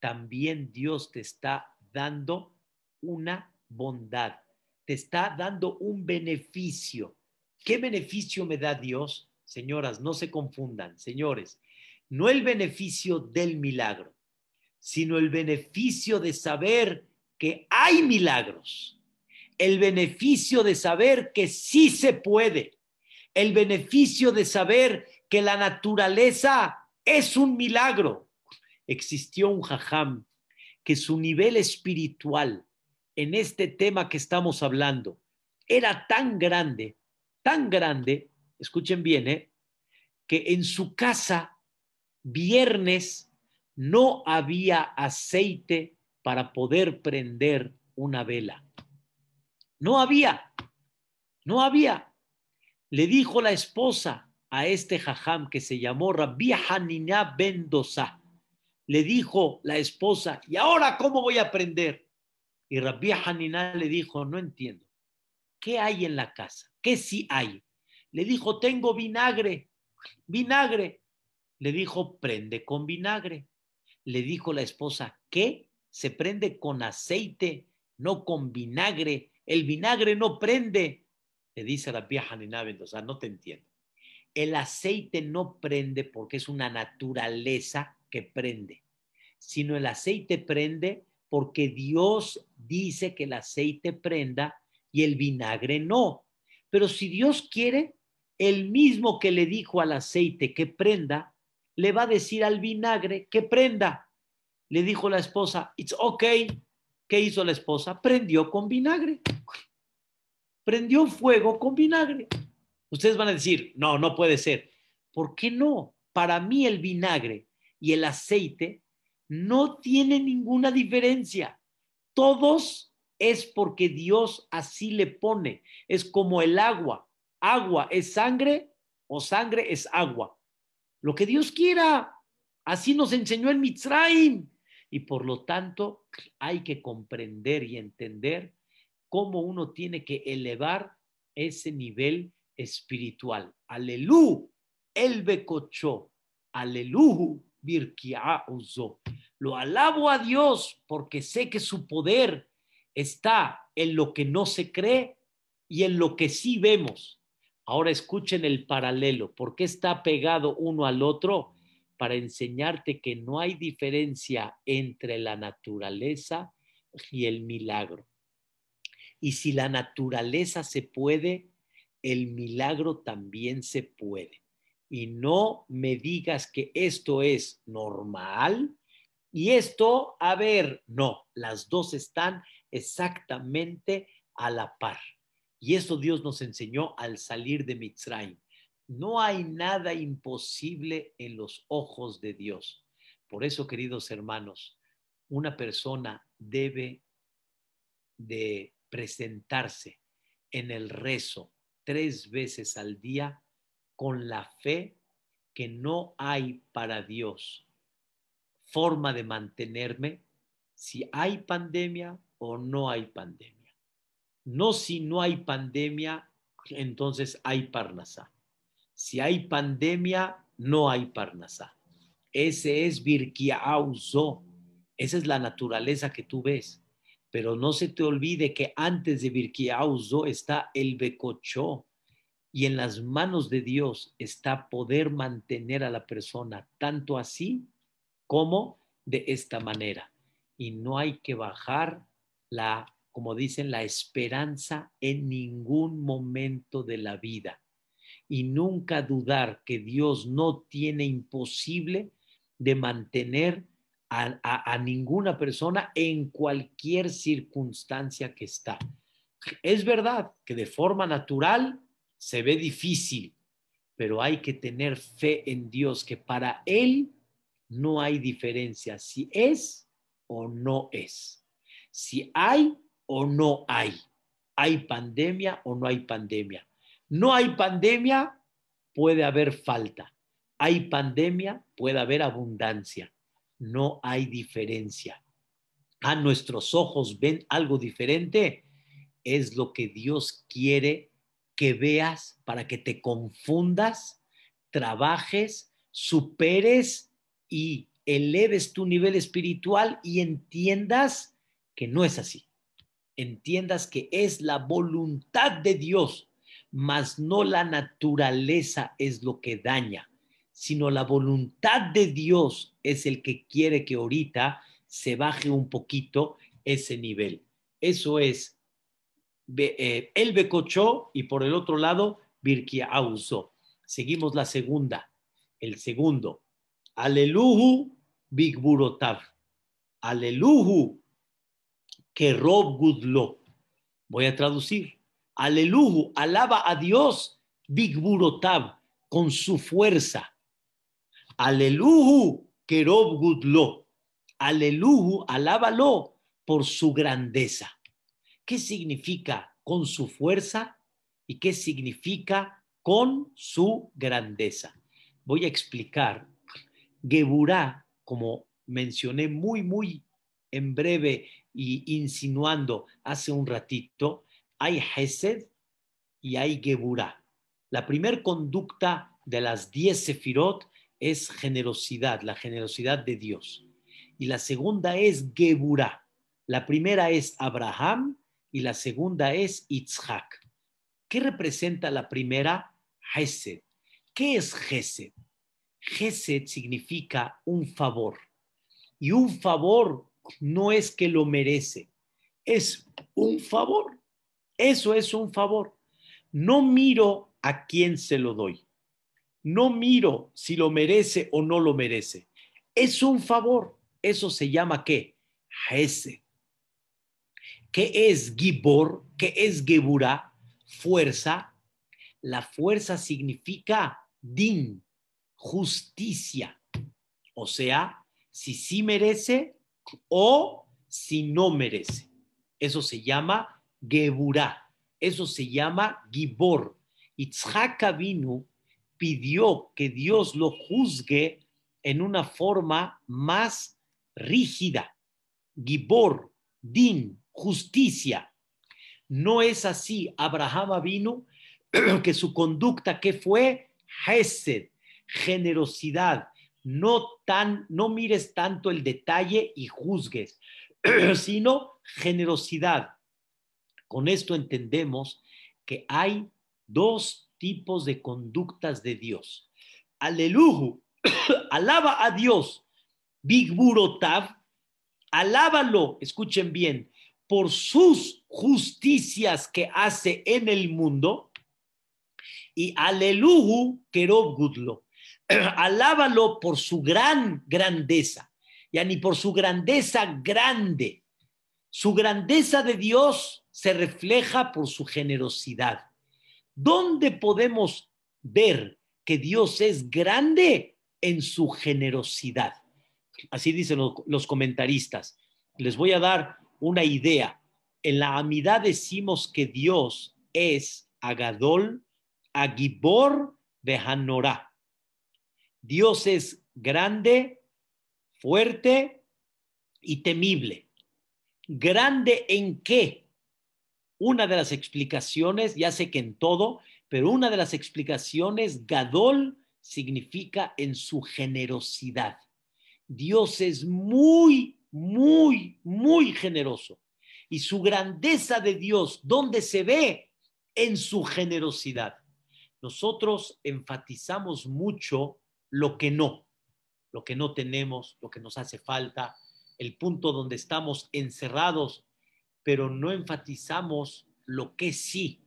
También Dios te está dando una bondad, te está dando un beneficio. ¿Qué beneficio me da Dios? Señoras, no se confundan, señores, no el beneficio del milagro, sino el beneficio de saber que hay milagros, el beneficio de saber que sí se puede, el beneficio de saber que la naturaleza es un milagro. Existió un jajam que su nivel espiritual en este tema que estamos hablando era tan grande, tan grande, escuchen bien, ¿eh? que en su casa viernes no había aceite para poder prender una vela. No había, no había. Le dijo la esposa a este jajam que se llamó Rabbi Hanina Bendosa. Le dijo la esposa, ¿y ahora cómo voy a aprender? Y Rabbi Hanina le dijo, no entiendo. ¿Qué hay en la casa? ¿Qué sí hay? Le dijo, tengo vinagre, vinagre. Le dijo, prende con vinagre. Le dijo la esposa, ¿qué? Se prende con aceite, no con vinagre. El vinagre no prende. Le dice la vieja Mendoza, no te entiendo. El aceite no prende porque es una naturaleza que prende, sino el aceite prende porque Dios dice que el aceite prenda y el vinagre no. Pero si Dios quiere, el mismo que le dijo al aceite que prenda, le va a decir al vinagre que prenda. Le dijo la esposa, it's okay. ¿Qué hizo la esposa? Prendió con vinagre. Prendió fuego con vinagre. Ustedes van a decir, no, no puede ser. ¿Por qué no? Para mí el vinagre y el aceite no tienen ninguna diferencia. Todos es porque Dios así le pone. Es como el agua. Agua es sangre o sangre es agua lo que Dios quiera. Así nos enseñó en Mitzrayim. Y por lo tanto, hay que comprender y entender cómo uno tiene que elevar ese nivel espiritual. Alelu, el becocho, alelu, uso. Lo alabo a Dios porque sé que su poder está en lo que no se cree y en lo que sí vemos. Ahora escuchen el paralelo. ¿Por qué está pegado uno al otro? Para enseñarte que no hay diferencia entre la naturaleza y el milagro. Y si la naturaleza se puede, el milagro también se puede. Y no me digas que esto es normal y esto, a ver, no, las dos están exactamente a la par. Y eso Dios nos enseñó al salir de Mitzrayim. No hay nada imposible en los ojos de Dios. Por eso, queridos hermanos, una persona debe de presentarse en el rezo tres veces al día con la fe que no hay para Dios forma de mantenerme si hay pandemia o no hay pandemia. No si no hay pandemia, entonces hay Parnasá. Si hay pandemia, no hay Parnasá. Ese es Virkiauzo. Esa es la naturaleza que tú ves. Pero no se te olvide que antes de Virkiauzo está el Becochó. Y en las manos de Dios está poder mantener a la persona tanto así como de esta manera. Y no hay que bajar la como dicen, la esperanza en ningún momento de la vida y nunca dudar que Dios no tiene imposible de mantener a, ninguna persona en cualquier circunstancia que está. Es verdad que de forma natural se ve difícil, pero hay que tener fe en Dios, que para Él no hay diferencia si es o no es, si hay o no hay, hay pandemia o no hay pandemia. No hay pandemia, puede haber falta. Hay pandemia, puede haber abundancia no hay diferencia. A nuestros ojos ven algo diferente, es lo que Dios quiere que veas para que te confundas, trabajes, superes y eleves tu nivel espiritual y entiendas que no es así. Entiendas que es la voluntad de Dios, mas no la naturaleza es lo que daña sino la voluntad de Dios es el que quiere que ahorita se baje un poquito ese nivel. Eso es eh, el Becochó y por el otro lado Birkia Auso. Seguimos la segunda, el segundo. Aleluhu Bigburotav. Aleluhu Kerob Gudlo. Voy a traducir. Aleluhu, alaba a Dios Bigburotav con su fuerza Aleluhu, Kerob Gudlo. Aleluhu, alábalo por su grandeza. ¿Qué significa con su fuerza y qué significa con su grandeza? Voy a explicar. Geburá, como mencioné muy, muy en breve y insinuando hace un ratito, hay Hesed y hay Geburá. La primera conducta de las diez sefirot es generosidad, la generosidad de Dios. Y la segunda es Geburah. La primera es Abraham y la segunda es Itzhak. ¿Qué representa la primera? Hesed. ¿Qué es Hesed? Hesed significa un favor. Y un favor no es que lo merece, es un favor. Eso es un favor. No miro a quién se lo doy no miro si lo merece o no lo merece. Es un favor. Eso se llama qué? Hesed. ¿Qué es Gibor? ¿Qué es Geburah? Fuerza. La fuerza significa din, justicia. O sea, si sí merece o si no merece. Eso se llama Geburah. Eso se llama Gibor. Itzhak vino pidió que Dios lo juzgue en una forma más rígida. Gibor, din, justicia. No es así. Abraham vino que su conducta que fue Hesed, generosidad. No tan, no mires tanto el detalle y juzgues, sino generosidad. Con esto entendemos que hay dos tipos de conductas de Dios. Aleluya, alaba a Dios. Big Burotav, alábalo, escuchen bien, por sus justicias que hace en el mundo. Y aleluya, Kerob Gudlo, alábalo por su gran grandeza, ya ni por su grandeza grande. Su grandeza de Dios se refleja por su generosidad. ¿Dónde podemos ver que Dios es grande en su generosidad? Así dicen los comentaristas. Les voy a dar una idea. En la amidad decimos que Dios es Agadol, Agibor de Hanorá. Dios es grande, fuerte y temible. ¿Grande en qué? Una de las explicaciones, ya sé que en todo, pero una de las explicaciones, Gadol significa en su generosidad. Dios es muy, muy, muy generoso. Y su grandeza de Dios, ¿dónde se ve? En su generosidad. Nosotros enfatizamos mucho lo que no, lo que no tenemos, lo que nos hace falta, el punto donde estamos encerrados pero no enfatizamos lo que sí.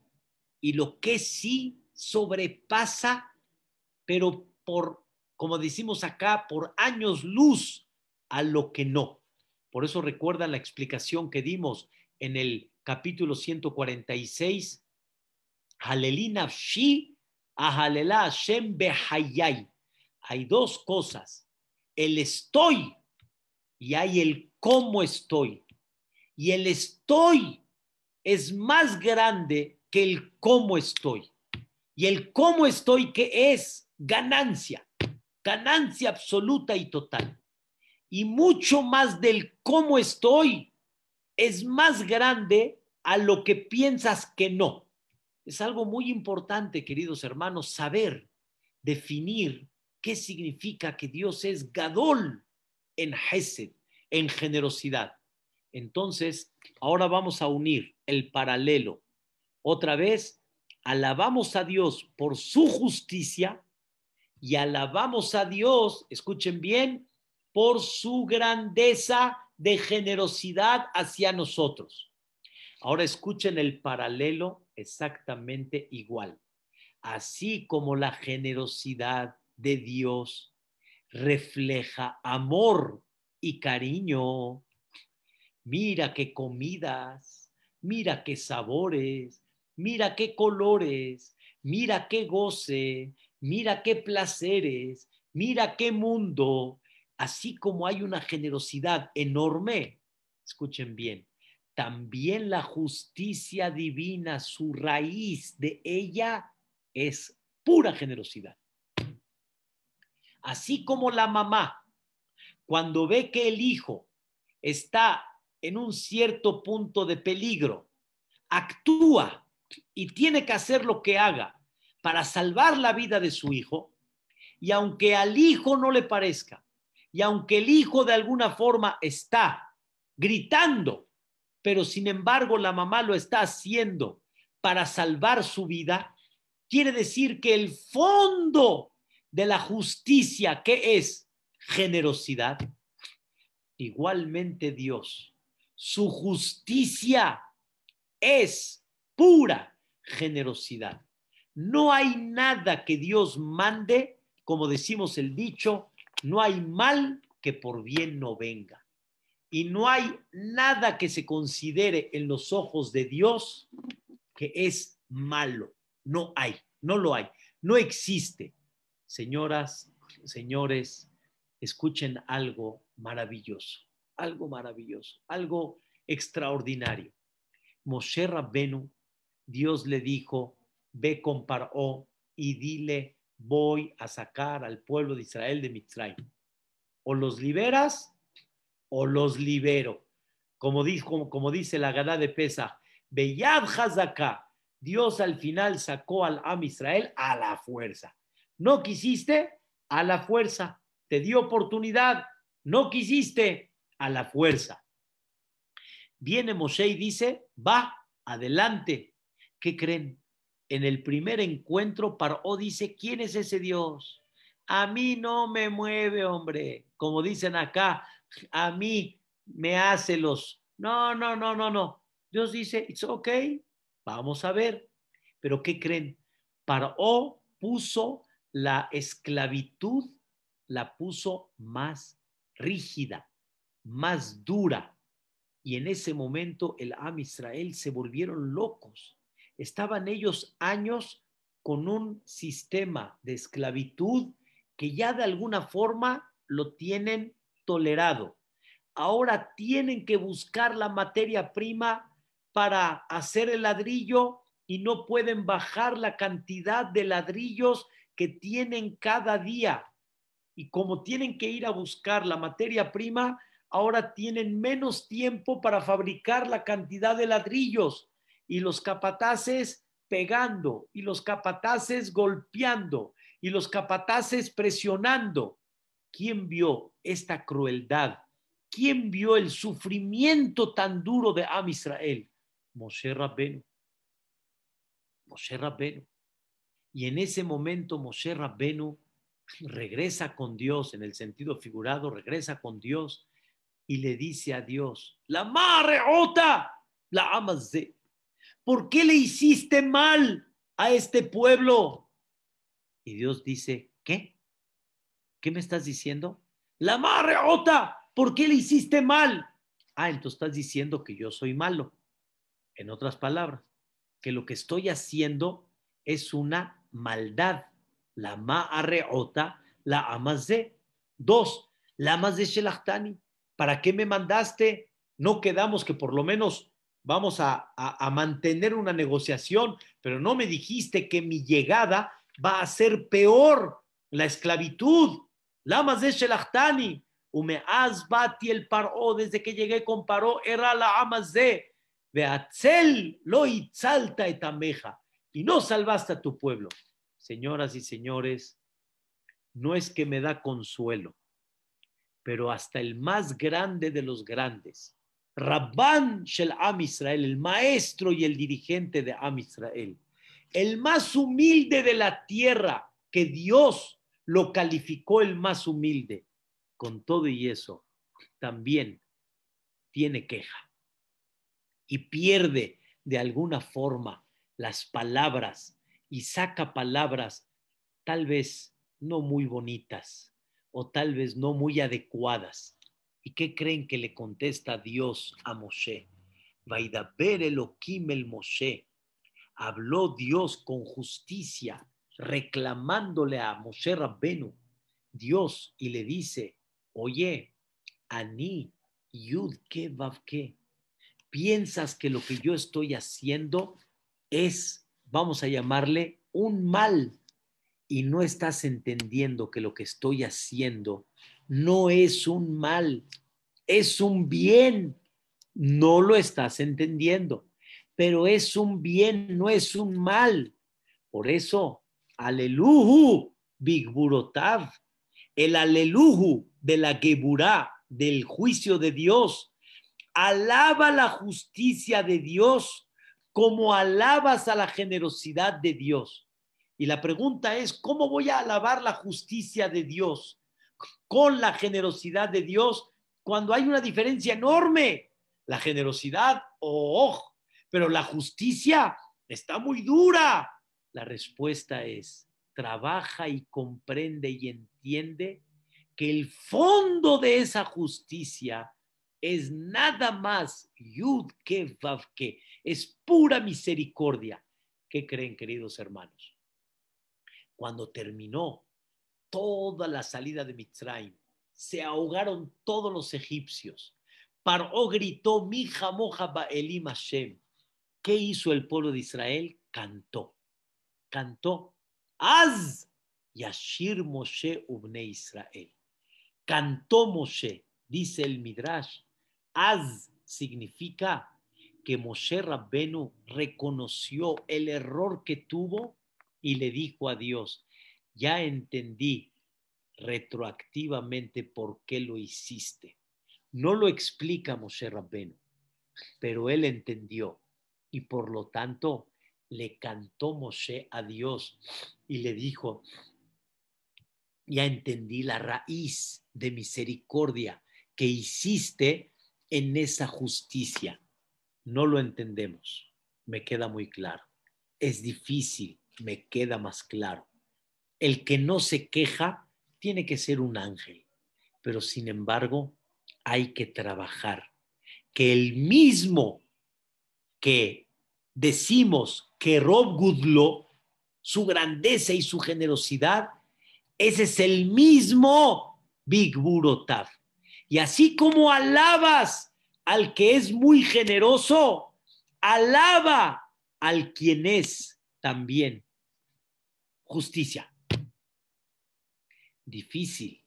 Y lo que sí sobrepasa, pero por, como decimos acá, por años luz a lo que no. Por eso recuerda la explicación que dimos en el capítulo 146, Halelina Shi, Ahalela Hashem Behayai. Hay dos cosas, el estoy y hay el cómo estoy. Y el estoy es más grande que el cómo estoy. Y el cómo estoy que es ganancia, ganancia absoluta y total. Y mucho más del cómo estoy es más grande a lo que piensas que no. Es algo muy importante, queridos hermanos, saber definir qué significa que Dios es Gadol en Hesed, en generosidad. Entonces, ahora vamos a unir el paralelo. Otra vez, alabamos a Dios por su justicia y alabamos a Dios, escuchen bien, por su grandeza de generosidad hacia nosotros. Ahora escuchen el paralelo exactamente igual. Así como la generosidad de Dios refleja amor y cariño, mira qué comidas, mira qué sabores, mira qué colores, mira qué goce, mira qué placeres, mira qué mundo, así como hay una generosidad enorme, escuchen bien, también la justicia divina, su raíz de ella es pura generosidad. Así como la mamá, cuando ve que el hijo está en un cierto punto de peligro, actúa y tiene que hacer lo que haga para salvar la vida de su hijo, y aunque al hijo no le parezca, y aunque el hijo de alguna forma está gritando, pero sin embargo la mamá lo está haciendo para salvar su vida, quiere decir que el fondo de la justicia, que es generosidad, igualmente Dios, su justicia es pura generosidad. No hay nada que Dios mande, como decimos el dicho, no hay mal que por bien no venga. Y no hay nada que se considere en los ojos de Dios que es malo. No hay, no lo hay, no existe. Señoras, señores, escuchen algo maravilloso, algo maravilloso, algo extraordinario. Moshe Rabbenu, Dios le dijo, ve con Paró y dile, voy a sacar al pueblo de Israel de Mitzrayim. O los liberas o los libero. Como, dijo, como dice la gana de Pesa, Beyad Hazaká, Dios al final sacó al Am Israel a la fuerza. No quisiste, a la fuerza. Te dio oportunidad, no quisiste, a la fuerza. Viene Moshe y dice, va, adelante. ¿Qué creen? en el primer encuentro, Paró dice, ¿quién es ese Dios? A mí no me mueve, hombre. Como dicen acá, a mí me hace los... No, no, no, no, no. Dios dice, it's okay, vamos a ver. Pero ¿qué creen? Paró puso la esclavitud, la puso más rígida, más dura. Y en ese momento el Am Israel se volvieron locos estaban ellos años con un sistema de esclavitud que ya de alguna forma lo tienen tolerado. Ahora tienen que buscar la materia prima para hacer el ladrillo y no pueden bajar la cantidad de ladrillos que tienen cada día. Y como tienen que ir a buscar la materia prima, ahora tienen menos tiempo para fabricar la cantidad de ladrillos y los capataces pegando y los capataces golpeando y los capataces presionando. ¿Quién vio esta crueldad? ¿Quién vio el sufrimiento tan duro de Am Israel? Moshe Rabbenu. Moshe Rabbenu. Y en ese momento Moshe Rabbenu regresa con Dios, en el sentido figurado, regresa con Dios y le dice a Dios, la madre ota, la amas. ¿Por qué le hiciste mal a este pueblo? Y Dios dice, ¿qué? ¿Qué me estás diciendo? La madre ota, ¿por qué le hiciste mal? Ah, entonces estás diciendo que yo soy malo. En otras palabras, que lo que estoy haciendo es una maldad. La ma'areota, la amas de. Dos, la amas de Shelachtani. ¿Para qué me mandaste? No quedamos que por lo menos vamos a, mantener una negociación, pero no me dijiste que mi llegada va a ser peor, la esclavitud. La amas de Shelachtani. Umeaz bati el paró, desde que llegué con paró, era la amas de. Beatzel lo itzalta etameja. Y no salvaste a tu pueblo. Señoras y señores, no es que me da consuelo, pero hasta el más grande de los grandes, Rabban Shel Am Israel, el maestro y el dirigente de Am Israel, el más humilde de la tierra, que Dios lo calificó el más humilde, con todo y eso, también tiene queja y pierde de alguna forma las palabras y saca palabras tal vez no muy bonitas o tal vez no muy adecuadas. ¿Y qué creen que le contesta Dios a Moshe? Vaidaber Elohim el Moshe. Habló Dios con justicia, reclamándole a Moshe Rabbenu, Dios, y le dice, oye, Ani, Yud, ke, piensas que lo que yo estoy haciendo es, vamos a llamarle, un mal y no estás entendiendo que lo que estoy haciendo no es un mal, es un bien. No lo estás entendiendo, pero es un bien, no es un mal. Por eso, aleluhu, bigburotav, el aleluhu de la geburá, del juicio de Dios, alaba la justicia de Dios como alabas a la generosidad de Dios. Y la pregunta es, ¿cómo voy a alabar la justicia de Dios con la generosidad de Dios cuando hay una diferencia enorme? La generosidad, oh, pero la justicia está muy dura. La respuesta es, trabaja y comprende y entiende que el fondo de esa justicia es nada más yud que vav que, es pura misericordia. ¿Qué creen, queridos hermanos? Cuando terminó toda la salida de Mitzrayim, se ahogaron todos los egipcios. Paró gritó, mi moja Elim Hashem. ¿Qué hizo el pueblo de Israel? Cantó. Cantó. Az Yashir Moshe Ubne Israel. Cantó Moshe, dice el Midrash. Az significa que Moshe Rabbenu reconoció el error que tuvo y le dijo a Dios, ya entendí retroactivamente por qué lo hiciste. No lo explica Moshe Rabbenu, pero él entendió y por lo tanto le cantó Moshe a Dios y le dijo, ya entendí la raíz de misericordia que hiciste en esa justicia no lo entendemos, me queda muy claro. Es difícil, me queda más claro. El que no se queja tiene que ser un ángel, pero sin embargo hay que trabajar. Que el mismo que decimos que Rob Goodlow, su grandeza y su generosidad, ese es el mismo Big Burotav. Y así como alabas al que es muy generoso, alaba al quien es también justicia. Difícil,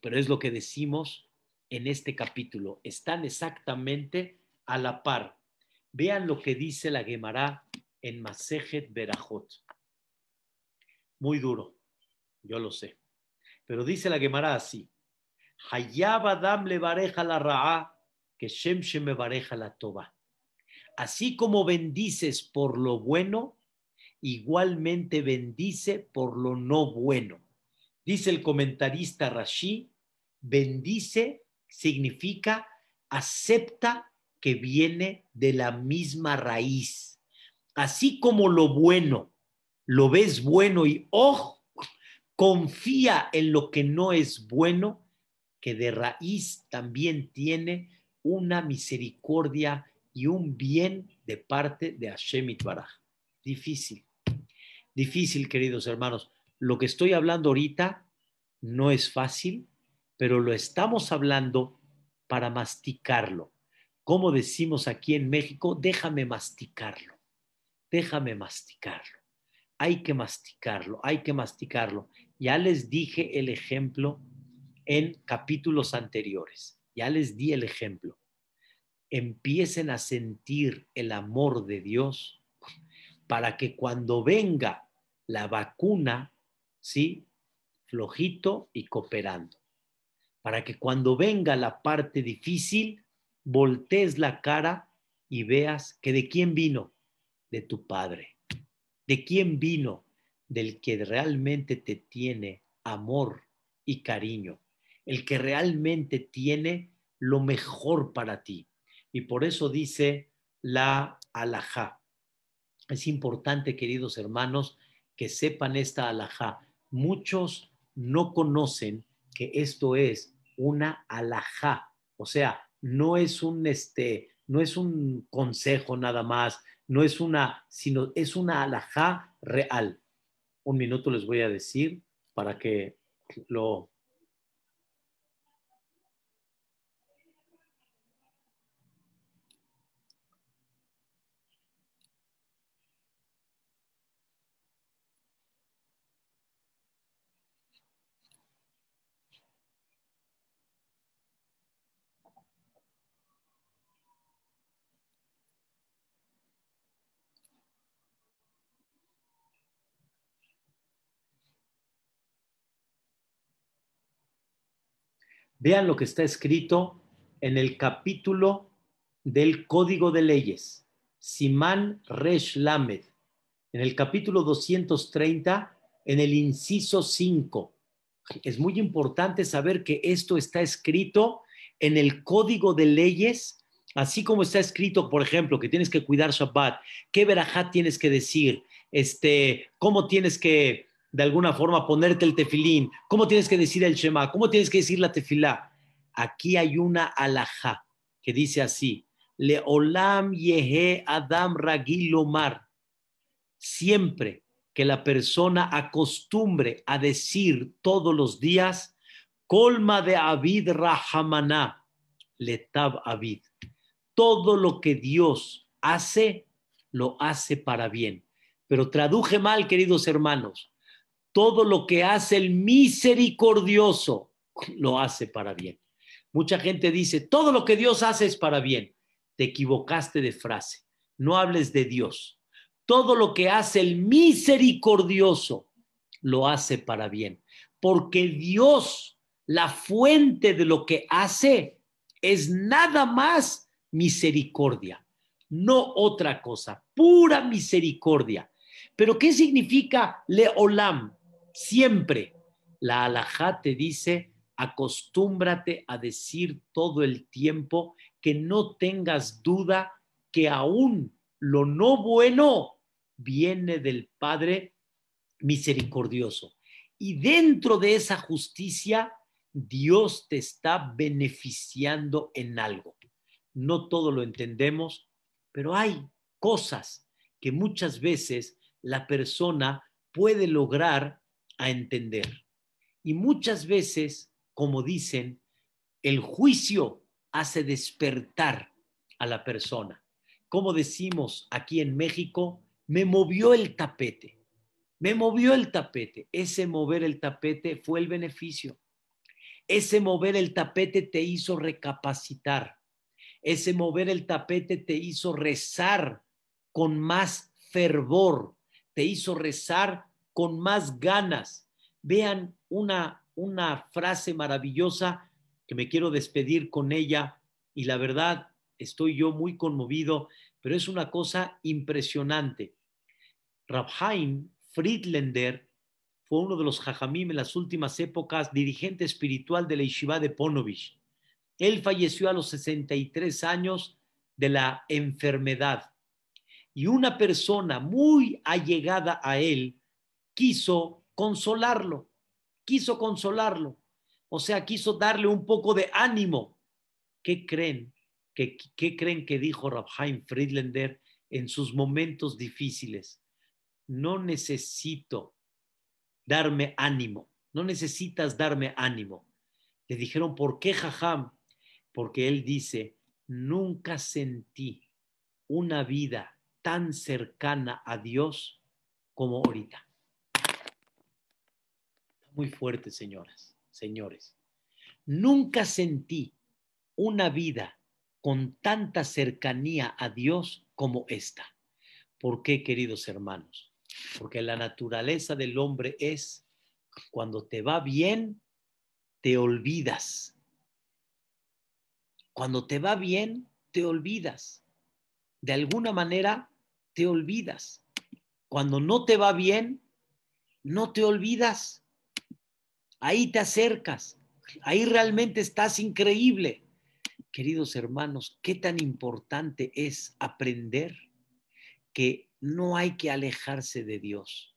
pero es lo que decimos en este capítulo. Están exactamente a la par. Vean lo que dice la Gemara en Masejet Berajot. Muy duro, yo lo sé. Pero dice la Gemara así: Hayab Adam le bareja la ra'a que Shem me bareja la toba. Así como bendices por lo bueno, igualmente bendice por lo no bueno. Dice el comentarista Rashi, bendice significa acepta que viene de la misma raíz. Así como lo bueno, lo ves bueno y, ojo, confía en lo que no es bueno, que de raíz también tiene una misericordia y un bien de parte de Hashem Itbaraj. Difícil, difícil, queridos hermanos. Lo que estoy hablando ahorita no es fácil, pero lo estamos hablando para masticarlo. Como decimos aquí en México, déjame masticarlo, déjame masticarlo. Hay que masticarlo, hay que masticarlo. Ya les dije el ejemplo en capítulos anteriores, ya les di el ejemplo. Empiecen a sentir el amor de Dios para que cuando venga la vacuna, ¿sí? Flojito y cooperando para que cuando venga la parte difícil, voltees la cara y veas que de quién vino, de tu Padre. ¿De quién vino? Del que realmente te tiene amor y cariño, el que realmente tiene lo mejor para ti. Y por eso dice la alajá. Es importante, queridos hermanos, que sepan esta alajá. Muchos no conocen que esto es una alajá, o sea, no es un este, no es un consejo nada más, no es una, sino es una alajá real. Un minuto les voy a decir para que lo Vean lo que está escrito en el capítulo del Código de Leyes, Simán Resh Lamed, en el capítulo 230, en el inciso 5. Es muy importante saber que esto está escrito en el Código de Leyes, así como está escrito, por ejemplo, que tienes que cuidar Shabbat, qué verajat tienes que decir, este, cómo tienes que de alguna forma ponerte el tefilín, cómo tienes que decir el Shema, cómo tienes que decir la tefilá. Aquí hay una alajá que dice así, Le olam yehe adam ragilomar. Siempre que la persona acostumbre a decir todos los días, colma de Avid Rahamana, letab Avid. Todo lo que Dios hace, lo hace para bien. Pero traduje mal, queridos hermanos todo lo que hace el misericordioso lo hace para bien. Mucha gente dice, todo lo que Dios hace es para bien. Te equivocaste de frase. No hables de Dios. Todo lo que hace el misericordioso lo hace para bien. Porque Dios, la fuente de lo que hace, es nada más misericordia, no otra cosa, pura misericordia. Pero ¿qué significa leolam? Siempre la alajá te dice, acostúmbrate a decir todo el tiempo que no tengas duda que aún lo no bueno viene del Padre misericordioso. Y dentro de esa justicia, Dios te está beneficiando en algo. No todo lo entendemos, pero hay cosas que muchas veces la persona puede lograr a entender. Y muchas veces, como dicen, el juicio hace despertar a la persona. Como decimos aquí en México, me movió el tapete. Me movió el tapete. Ese mover el tapete fue el beneficio. Ese mover el tapete te hizo recapacitar. Ese mover el tapete te hizo rezar con más fervor. Te hizo rezar con más ganas. Vean una, una frase maravillosa que me quiero despedir con ella y la verdad estoy yo muy conmovido, pero es una cosa impresionante. Rabhaim Friedländer fue uno de los jajamim en las últimas épocas, dirigente espiritual de la Yeshiva de Ponovich. Él falleció a los 63 años de la enfermedad. Y una persona muy allegada a él quiso consolarlo, quiso consolarlo. O sea, quiso darle un poco de ánimo. ¿Qué creen? ¿Qué, creen que dijo Rabhaim Friedlander en sus momentos difíciles? No necesito darme ánimo, no necesitas darme ánimo. Le dijeron, ¿por qué, Jajam? Porque él dice, nunca sentí una vida tan cercana a Dios como ahorita. Muy fuerte, señoras, señores. Nunca sentí una vida con tanta cercanía a Dios como esta. ¿Por qué, queridos hermanos? Porque la naturaleza del hombre es, cuando te va bien, te olvidas cuando te va bien, te olvidas. De alguna manera, te olvidas. Cuando no te va bien, no te olvidas. Ahí te acercas. Ahí realmente estás increíble. Queridos hermanos, qué tan importante es aprender que no hay que alejarse de Dios.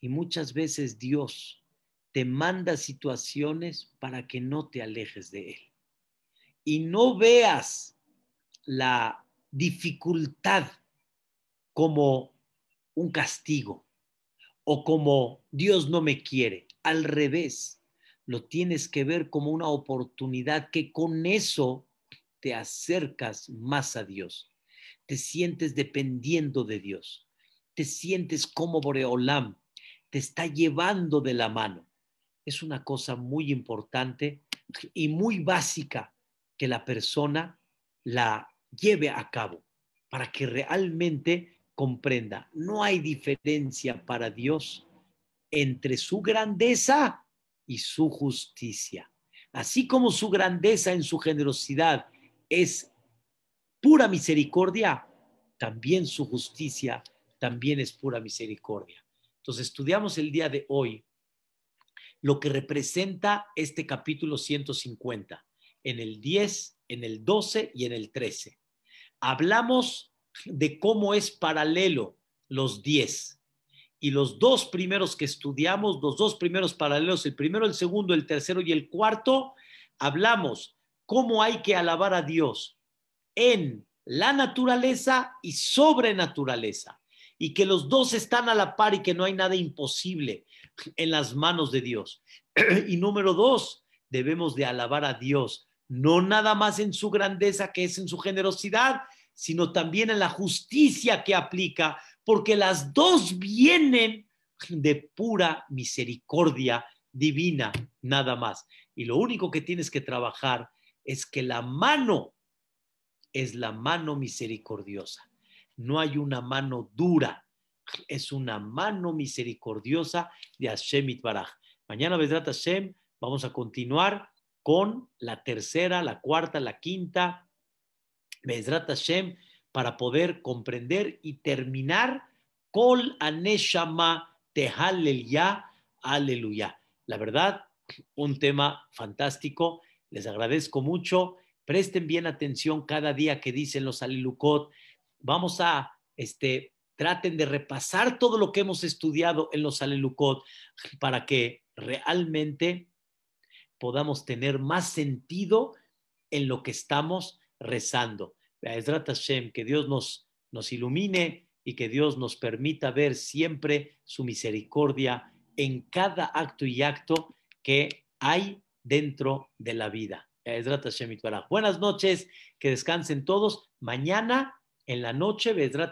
Y muchas veces Dios te manda situaciones para que no te alejes de Él y no veas la dificultad como un castigo o como Dios no me quiere. Al revés, lo tienes que ver como una oportunidad que con eso te acercas más a Dios. Te sientes dependiendo de Dios. Te sientes como Boreolam. Te está llevando de la mano. Es una cosa muy importante y muy básica que la persona la lleve a cabo para que realmente comprenda. No hay diferencia para Dios entre su grandeza y su justicia. Así como su grandeza en su generosidad es pura misericordia, también su justicia también es pura misericordia. Entonces estudiamos el día de hoy lo que representa este capítulo 150 en el 10, en el 12 y en el 13. Hablamos de cómo es paralelo los 10. Y los dos primeros que estudiamos, los dos primeros paralelos, el primero, el segundo, el tercero y el cuarto, hablamos cómo hay que alabar a Dios en la naturaleza y sobrenaturaleza. Y que los dos están a la par y que no hay nada imposible en las manos de Dios. Y número dos, debemos de alabar a Dios no nada más en su grandeza, que es en su generosidad, sino también en la justicia que aplica, porque las dos vienen de pura misericordia divina, nada más. Y lo único que tienes que trabajar es que la mano es la mano misericordiosa. No hay una mano dura, es una mano misericordiosa de Hashem Itbaraj. Mañana, Vedrat Hashem, vamos a continuar con la tercera, la cuarta, la quinta, Bezrat Hashem, para poder comprender y terminar Kol Aneshama Tehalel Ya, aleluya. La verdad, un tema fantástico. Les agradezco mucho. Presten bien atención cada día que dicen los Alelukot. Vamos a, este, traten de repasar todo lo que hemos estudiado en los Alelukot para que realmente podamos tener más sentido en lo que estamos rezando. Que Dios nos, nos ilumine y que Dios nos permita ver siempre su misericordia en cada acto y acto que hay dentro de la vida. Buenas noches, que descansen todos. Mañana en la noche, va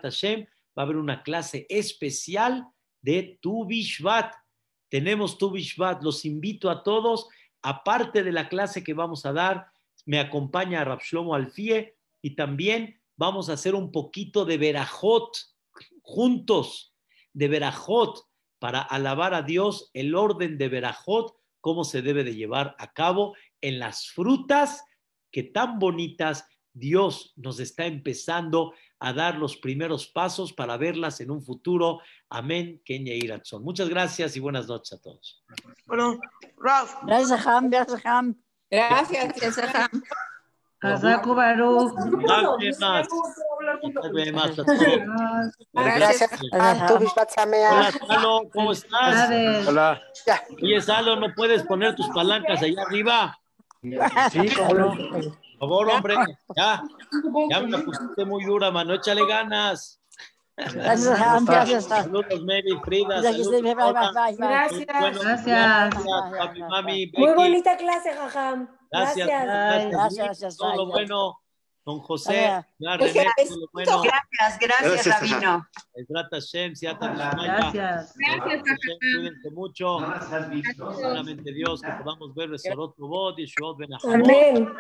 a haber una clase especial de Tu Bishvat. Tenemos Tu Bishvat, los invito a todos aparte de la clase que vamos a dar, me acompaña Rapshlomo Alfie y también vamos a hacer un poquito de verajot juntos, de verajot, para alabar a Dios el orden de verajot, cómo se debe de llevar a cabo en las frutas que tan bonitas Dios nos está empezando a dar los primeros pasos para verlas en un futuro. Amén, Kenya Iratson. Muchas gracias y buenas noches a todos. Bueno, Ralph. Gracias, Ham. Gracias, Ham. Gracias, gracias, Ham. Gracias. Hola, ¿cómo estás? Hola. Oye, Salo, ¿no puedes poner tus palancas allá arriba? Sí, cómo no. Por favor, hombre, ya. Ya me la pusiste muy dura, mano. Échale ganas. Gracias, gracias. Saludos, Mary, Frida. Gracias, Saludos. Gracias. Gracias. papi, mami, Muy bonita clase, Jajam. Gracias. Gracias. Gracias. Gracias, gracias, Todo lo bueno. Don José, René, todo lo bueno. Gracias, gracias, Gracias, Mishmaya. Gracias. Hashem, Cuídense mucho. Solamente Dios, que podamos ver Besorot Tobot, Yeshuot Ben Ahamot, Amén.